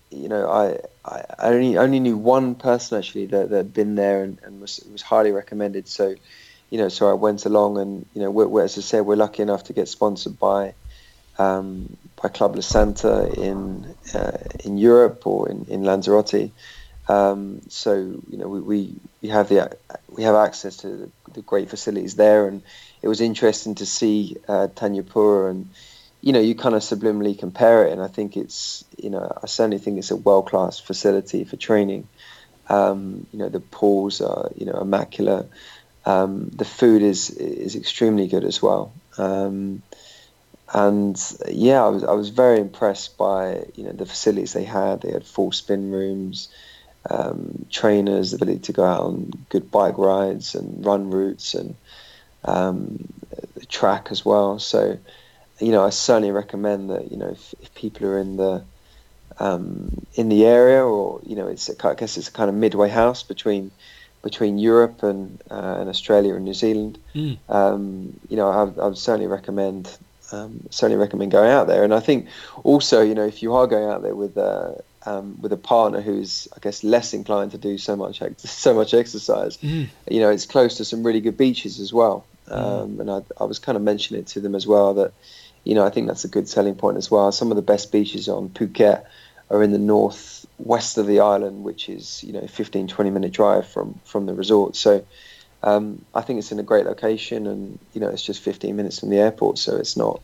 you know, I, I only only knew one person actually that, that had been there and, and was was highly recommended. So, you know, so I went along and you know, we're, we're, as I said, we're lucky enough to get sponsored by um, by Club La Santa in uh, in Europe or in, in Lanzarote. Um, so you know, we, we, we have the we have access to the, the great facilities there. And it was interesting to see uh, Thanyapura and you know you kind of subliminally compare it. And I think it's you know I certainly think it's a world class facility for training. Um, you know the pools are you know immaculate um, the food is is extremely good as well um, and yeah I was I was very impressed by you know the facilities they had they had full spin rooms um, trainers the ability to go out on good bike rides and run routes and um, the track as well. So, you know, I certainly recommend that. You know, if, if people are in the um, in the area, or you know, it's a, I guess it's a kind of midway house between between Europe and uh, and Australia and New Zealand. Mm. Um, you know, I, I, would certainly recommend um, certainly recommend going out there. And I think also, you know, if you are going out there with uh, um, with a partner who's, I guess, less inclined to do so much <laughs> so much exercise, mm. you know, it's close to some really good beaches as well. Mm. Um, and I, I was kind of mentioning it to them as well that, you know, I think that's a good selling point as well. Some of the best beaches on Phuket are in the north west of the island, which is, you know, 15, 20 minute drive from, from the resort. So um, I think it's in a great location and, you know, it's just 15 minutes from the airport. So it's not,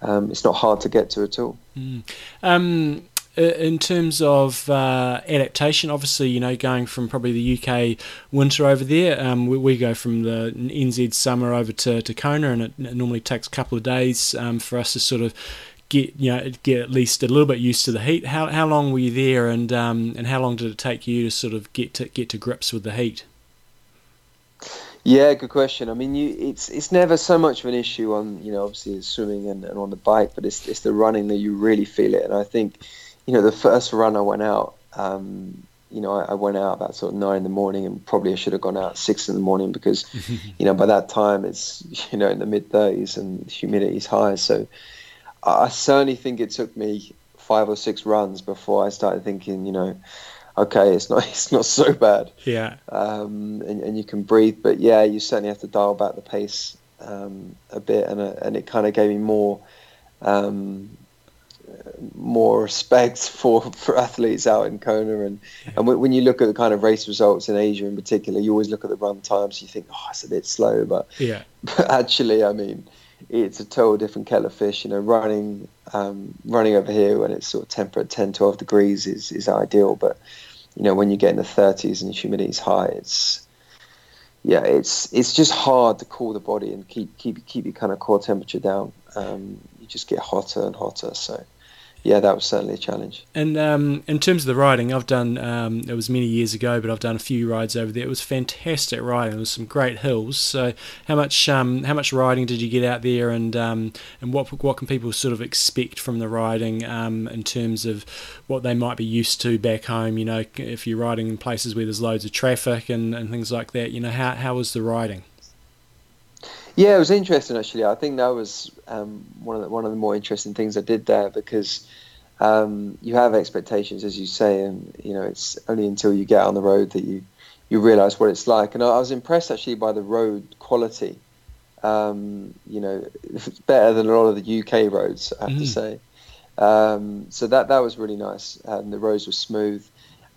um, it's not hard to get to at all. Mm. Um, in terms of uh, adaptation, obviously, you know, going from probably the UK winter over there, um, we, we, go from the NZ summer over to, to Kona, and it, normally takes a couple of days um, for us to sort of get you know get at least a little bit used to the heat. How how long were you there, and um, and how long did it take you to sort of get to get to grips with the heat? Yeah, good question. I mean, you, it's it's never so much of an issue on you know obviously swimming and, and on the bike, but it's it's the running that you really feel it, and I think you know, the first run I went out, um, you know, I, I, went out about sort of nine in the morning, and probably I should have gone out six in the morning because, <laughs> you know, by that time it's <laughs> you know in the mid thirties and humidity is high. So I certainly think it took me five or six runs before I started thinking, you know, okay, it's not <laughs> it's not so bad. Yeah. Um, and, and you can breathe, but yeah, you certainly have to dial back the pace um, a bit, and uh, and it kind of gave me more. Um, more respect <laughs> for, for athletes out in Kona. And, yeah. and when you look at the kind of race results in Asia in particular, you always look at the run times. You think, oh, it's a bit slow, but yeah. But <laughs> actually, I mean, it's a total different kettle of fish. You know, running um, running over here when it's sort of temperate 10, 12 degrees is, is ideal. But you know, when you get in the 30s and the humidity is high, it's yeah, it's it's just hard to cool the body and keep keep keep your kind of core temperature down. Um, you just get hotter and hotter. So yeah, that was certainly a challenge. And um, in terms of the riding, I've done um, it was many years ago, but I've done a few rides over there. It was fantastic riding. There was some great hills. So how much um, how much riding did you get out there, and um, and what what can people sort of expect from the riding um, in terms of what they might be used to back home? You know, if you're riding in places where there's loads of traffic and, and things like that. You know, how how was the riding? Yeah, it was interesting actually. I think that was um, one of the, one of the more interesting things I did there because um, you have expectations, as you say, and you know it's only until you get on the road that you you realise what it's like. And I, I, was impressed actually by the road quality. Um, you know, it's <laughs> better than a lot of the UK roads, I have mm. to say. Um, so that that was really nice, and the roads were smooth.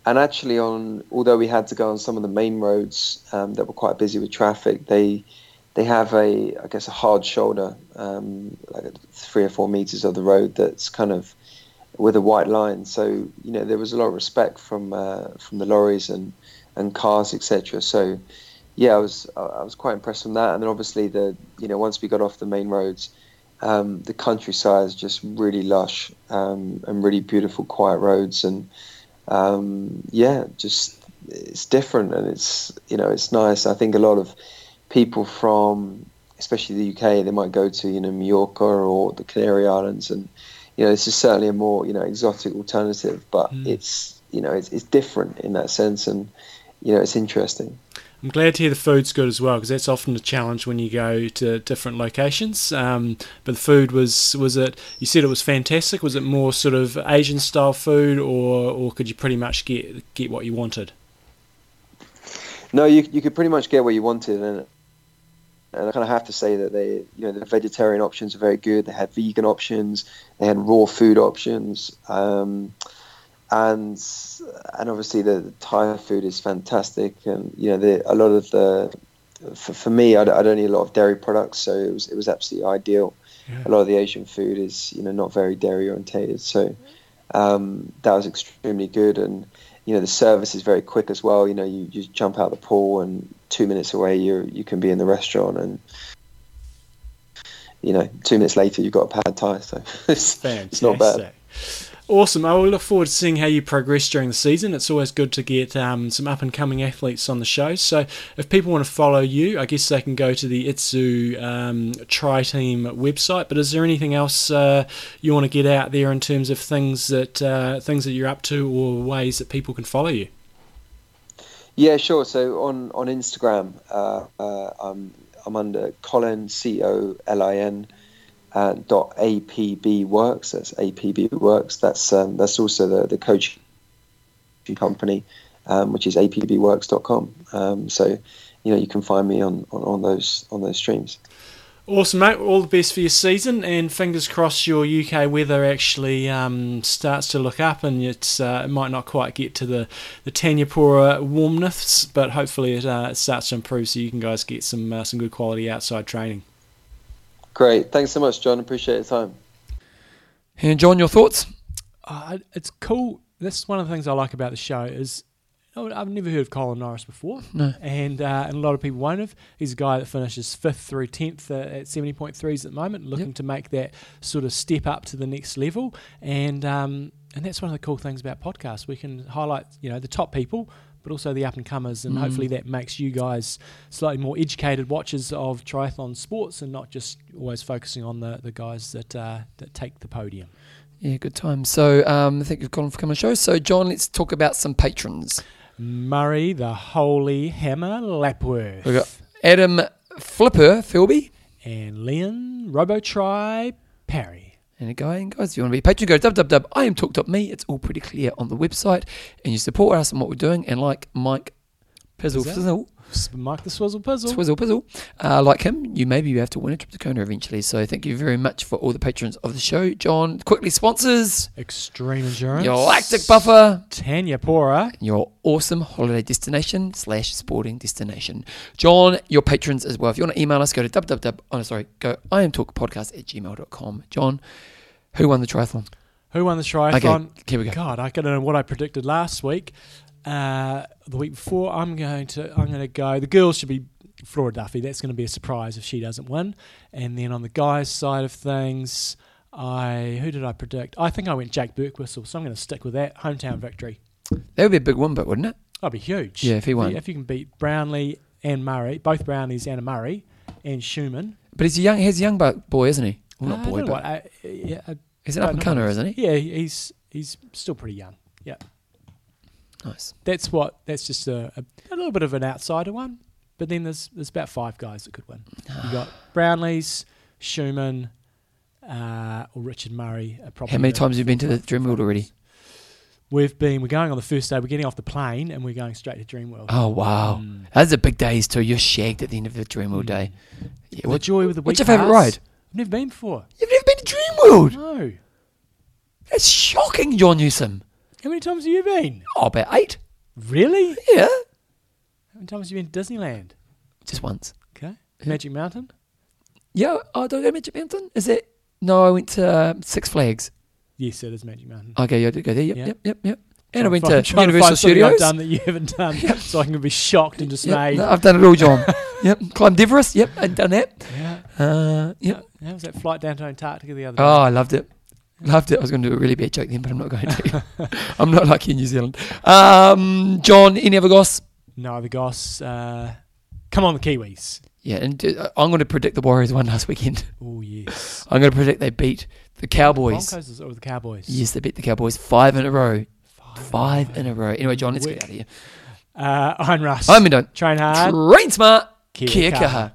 And actually, on although we had to go on some of the main roads um, that were quite busy with traffic, they they have a, I guess, a hard shoulder, um, like three or four meters of the road that's kind of with a white line. So you know there was a lot of respect from uh, from the lorries and and cars, etc. So yeah, I was I was quite impressed from that. And then obviously the you know once we got off the main roads, um, the countryside is just really lush um, and really beautiful, quiet roads, and um, yeah, just it's different and it's you know it's nice. I think a lot of people from especially the UK, they might go to you know Mallorca or the Canary Islands, and you know this is certainly a more you know exotic alternative, but mm. it's you know it's, it's different in that sense, and you know it's interesting. I'm glad to hear the food's good as well because that's often a challenge when you go to different locations. Um, but the food was was it? You said it was fantastic. Was it more sort of Asian style food, or or could you pretty much get get what you wanted? No, you you could pretty much get what you wanted, and and I kind of have to say that they, you know, the vegetarian options are very good. They had vegan options, they had raw food options, um, and and obviously the, the, Thai food is fantastic. And you know, the, a lot of the for, for me, I, I, don't eat a lot of dairy products, so it was it was absolutely ideal. Yeah. A lot of the Asian food is you know not very dairy orientated, so um, that was extremely good. And you know the service is very quick as well. You know, you just jump out the pool and two minutes away you you can be in the restaurant and you know two minutes later you've got a pad thai. So <laughs> it's, it's not bad. Awesome. I will look forward to seeing how you progress during the season. It's always good to get um, some up and coming athletes on the show. So, if people want to follow you, I guess they can go to the Itsu um, Tri Team website. But is there anything else uh, you want to get out there in terms of things that uh, things that you're up to, or ways that people can follow you? Yeah, sure. So on on Instagram, uh, uh, I'm I'm under Colin C O L I N uh, dot APB Works. That's APB Works. That's um, that's also the the coaching company, um, which is apbworks.com. Um, so you know you can find me on, on, on those on those streams. Awesome, mate. All the best for your season, and fingers crossed your UK weather actually um, starts to look up, and it's uh, it might not quite get to the the Thanyapura warmness, but hopefully it, uh, it starts to improve, so you can guys get some uh, some good quality outside training. Great, thanks so much, John. Appreciate your time. And John, your thoughts? Uh, it's cool. This is one of the things I like about the show is I've never heard of Colin Norris before. No. And, uh, and a lot of people won't have. He's a guy that finishes fifth through 10th uh, at 70.3s at the moment, looking yep. to make that sort of step up to the next level. And, um, and that's one of the cool things about podcasts. We can highlight, you know, the top people, but also the up and comers, and mm. hopefully that makes you guys slightly more educated watchers of triathlon sports, and not just always focusing on the, the guys that uh, that take the podium. Yeah, good time. So um, thank you, Colin, for coming on the show. So John, let's talk about some patrons. Murray the Holy Hammer Lapworth. We've got Adam Flipper Philby. And Leon Robotry Parry. And again, guys, if you want to be a patron, go to www.iamtalk.me. It's all pretty clear on the website. And you support us and what we're doing. And like Mike Pizzle, Mike the Swizzle Puzzle. Swizzle Puzzle. Uh, like him, you maybe you have to win a trip to Kona eventually. So thank you very much for all the patrons of the show. John, quickly sponsors. Extreme Endurance. Your Lactic Buffer. Thanyapura. Your awesome holiday destination slash sporting destination. John, your patrons as well. If you want to email us, go to www. Oh, sorry, go iamtalkpodcast at gmail.com. John, who won the triathlon? Who won the triathlon? Okay, here we go. God, I don't know what I predicted last week. Uh, the week before, I'm going to I'm going to go. The girls should be Flora Duffy. That's going to be a surprise if she doesn't win. And then on the guys' side of things, I who did I predict? I think I went Jake Birtwhistle, so I'm going to stick with that hometown victory. That would be a big win, but wouldn't it? That'd be huge. Yeah, if he won. If you can beat Brownlee and Murray, both Brownlees and Murray, and Schumann. But he's a young, he's a young boy, isn't he? Well, Uh, not I boy, but what, uh, yeah, uh, he's an up and comer, isn't he? Yeah, he's he's still pretty young. Yeah, Nice. that's what. That's just a, a, a little bit of an outsider one. But then there's there's about five guys that could win. You got <sighs> Brownlees, Schumann, uh, or Richard Murray. How many times have you been to the Dreamworld already? We've been. We're going on the first day. We're getting off the plane and we're going straight to Dreamworld. Oh wow, Mm. those are big days too. You're shagged at the end of the Dreamworld Mm. day. Yeah, The what, joy with the what's your favourite ride? I've never been before. You've never been to Dreamworld? No. That's shocking, John Newsom. How many times have you been? Oh, about eight. Really? Yeah, How many times have you been to Disneyland? just once. Okay. Magic Mountain? Yeah, oh, do I go to Magic Mountain? Is it? No, I went to uh, Six Flags. Yes, it is Magic Mountain. Okay, yeah, I did go there. Yep, Yeah. yep, yep, yep. And I went to trying Universal find something I've Studios. done that you haven't done, <laughs> so I can be shocked and Yep, dismayed. no, I've done it all, John. <laughs> yep, climbed Everest. Yep, I've done that. Yeah. Uh, yep. How was that flight down to Antarctica the other Oh. I loved it. Loved it. I was going to do a really bad joke then, but I'm not going to. <laughs> I'm not lucky in New Zealand. Um, John, any other goss? No, the Goss. Uh, come on, the Kiwis. Yeah, and uh, I'm going to predict the Warriors won last weekend. <laughs> Oh, yes. I'm going to predict they beat the Cowboys. Broncos or the Cowboys? Yes, they beat the Cowboys five in a row. Five in a row. Anyway, John, let's We- get out of here. Uh, Iron Russ. I'm done. Train hard. Train smart. Kia Kia kaha. kaha.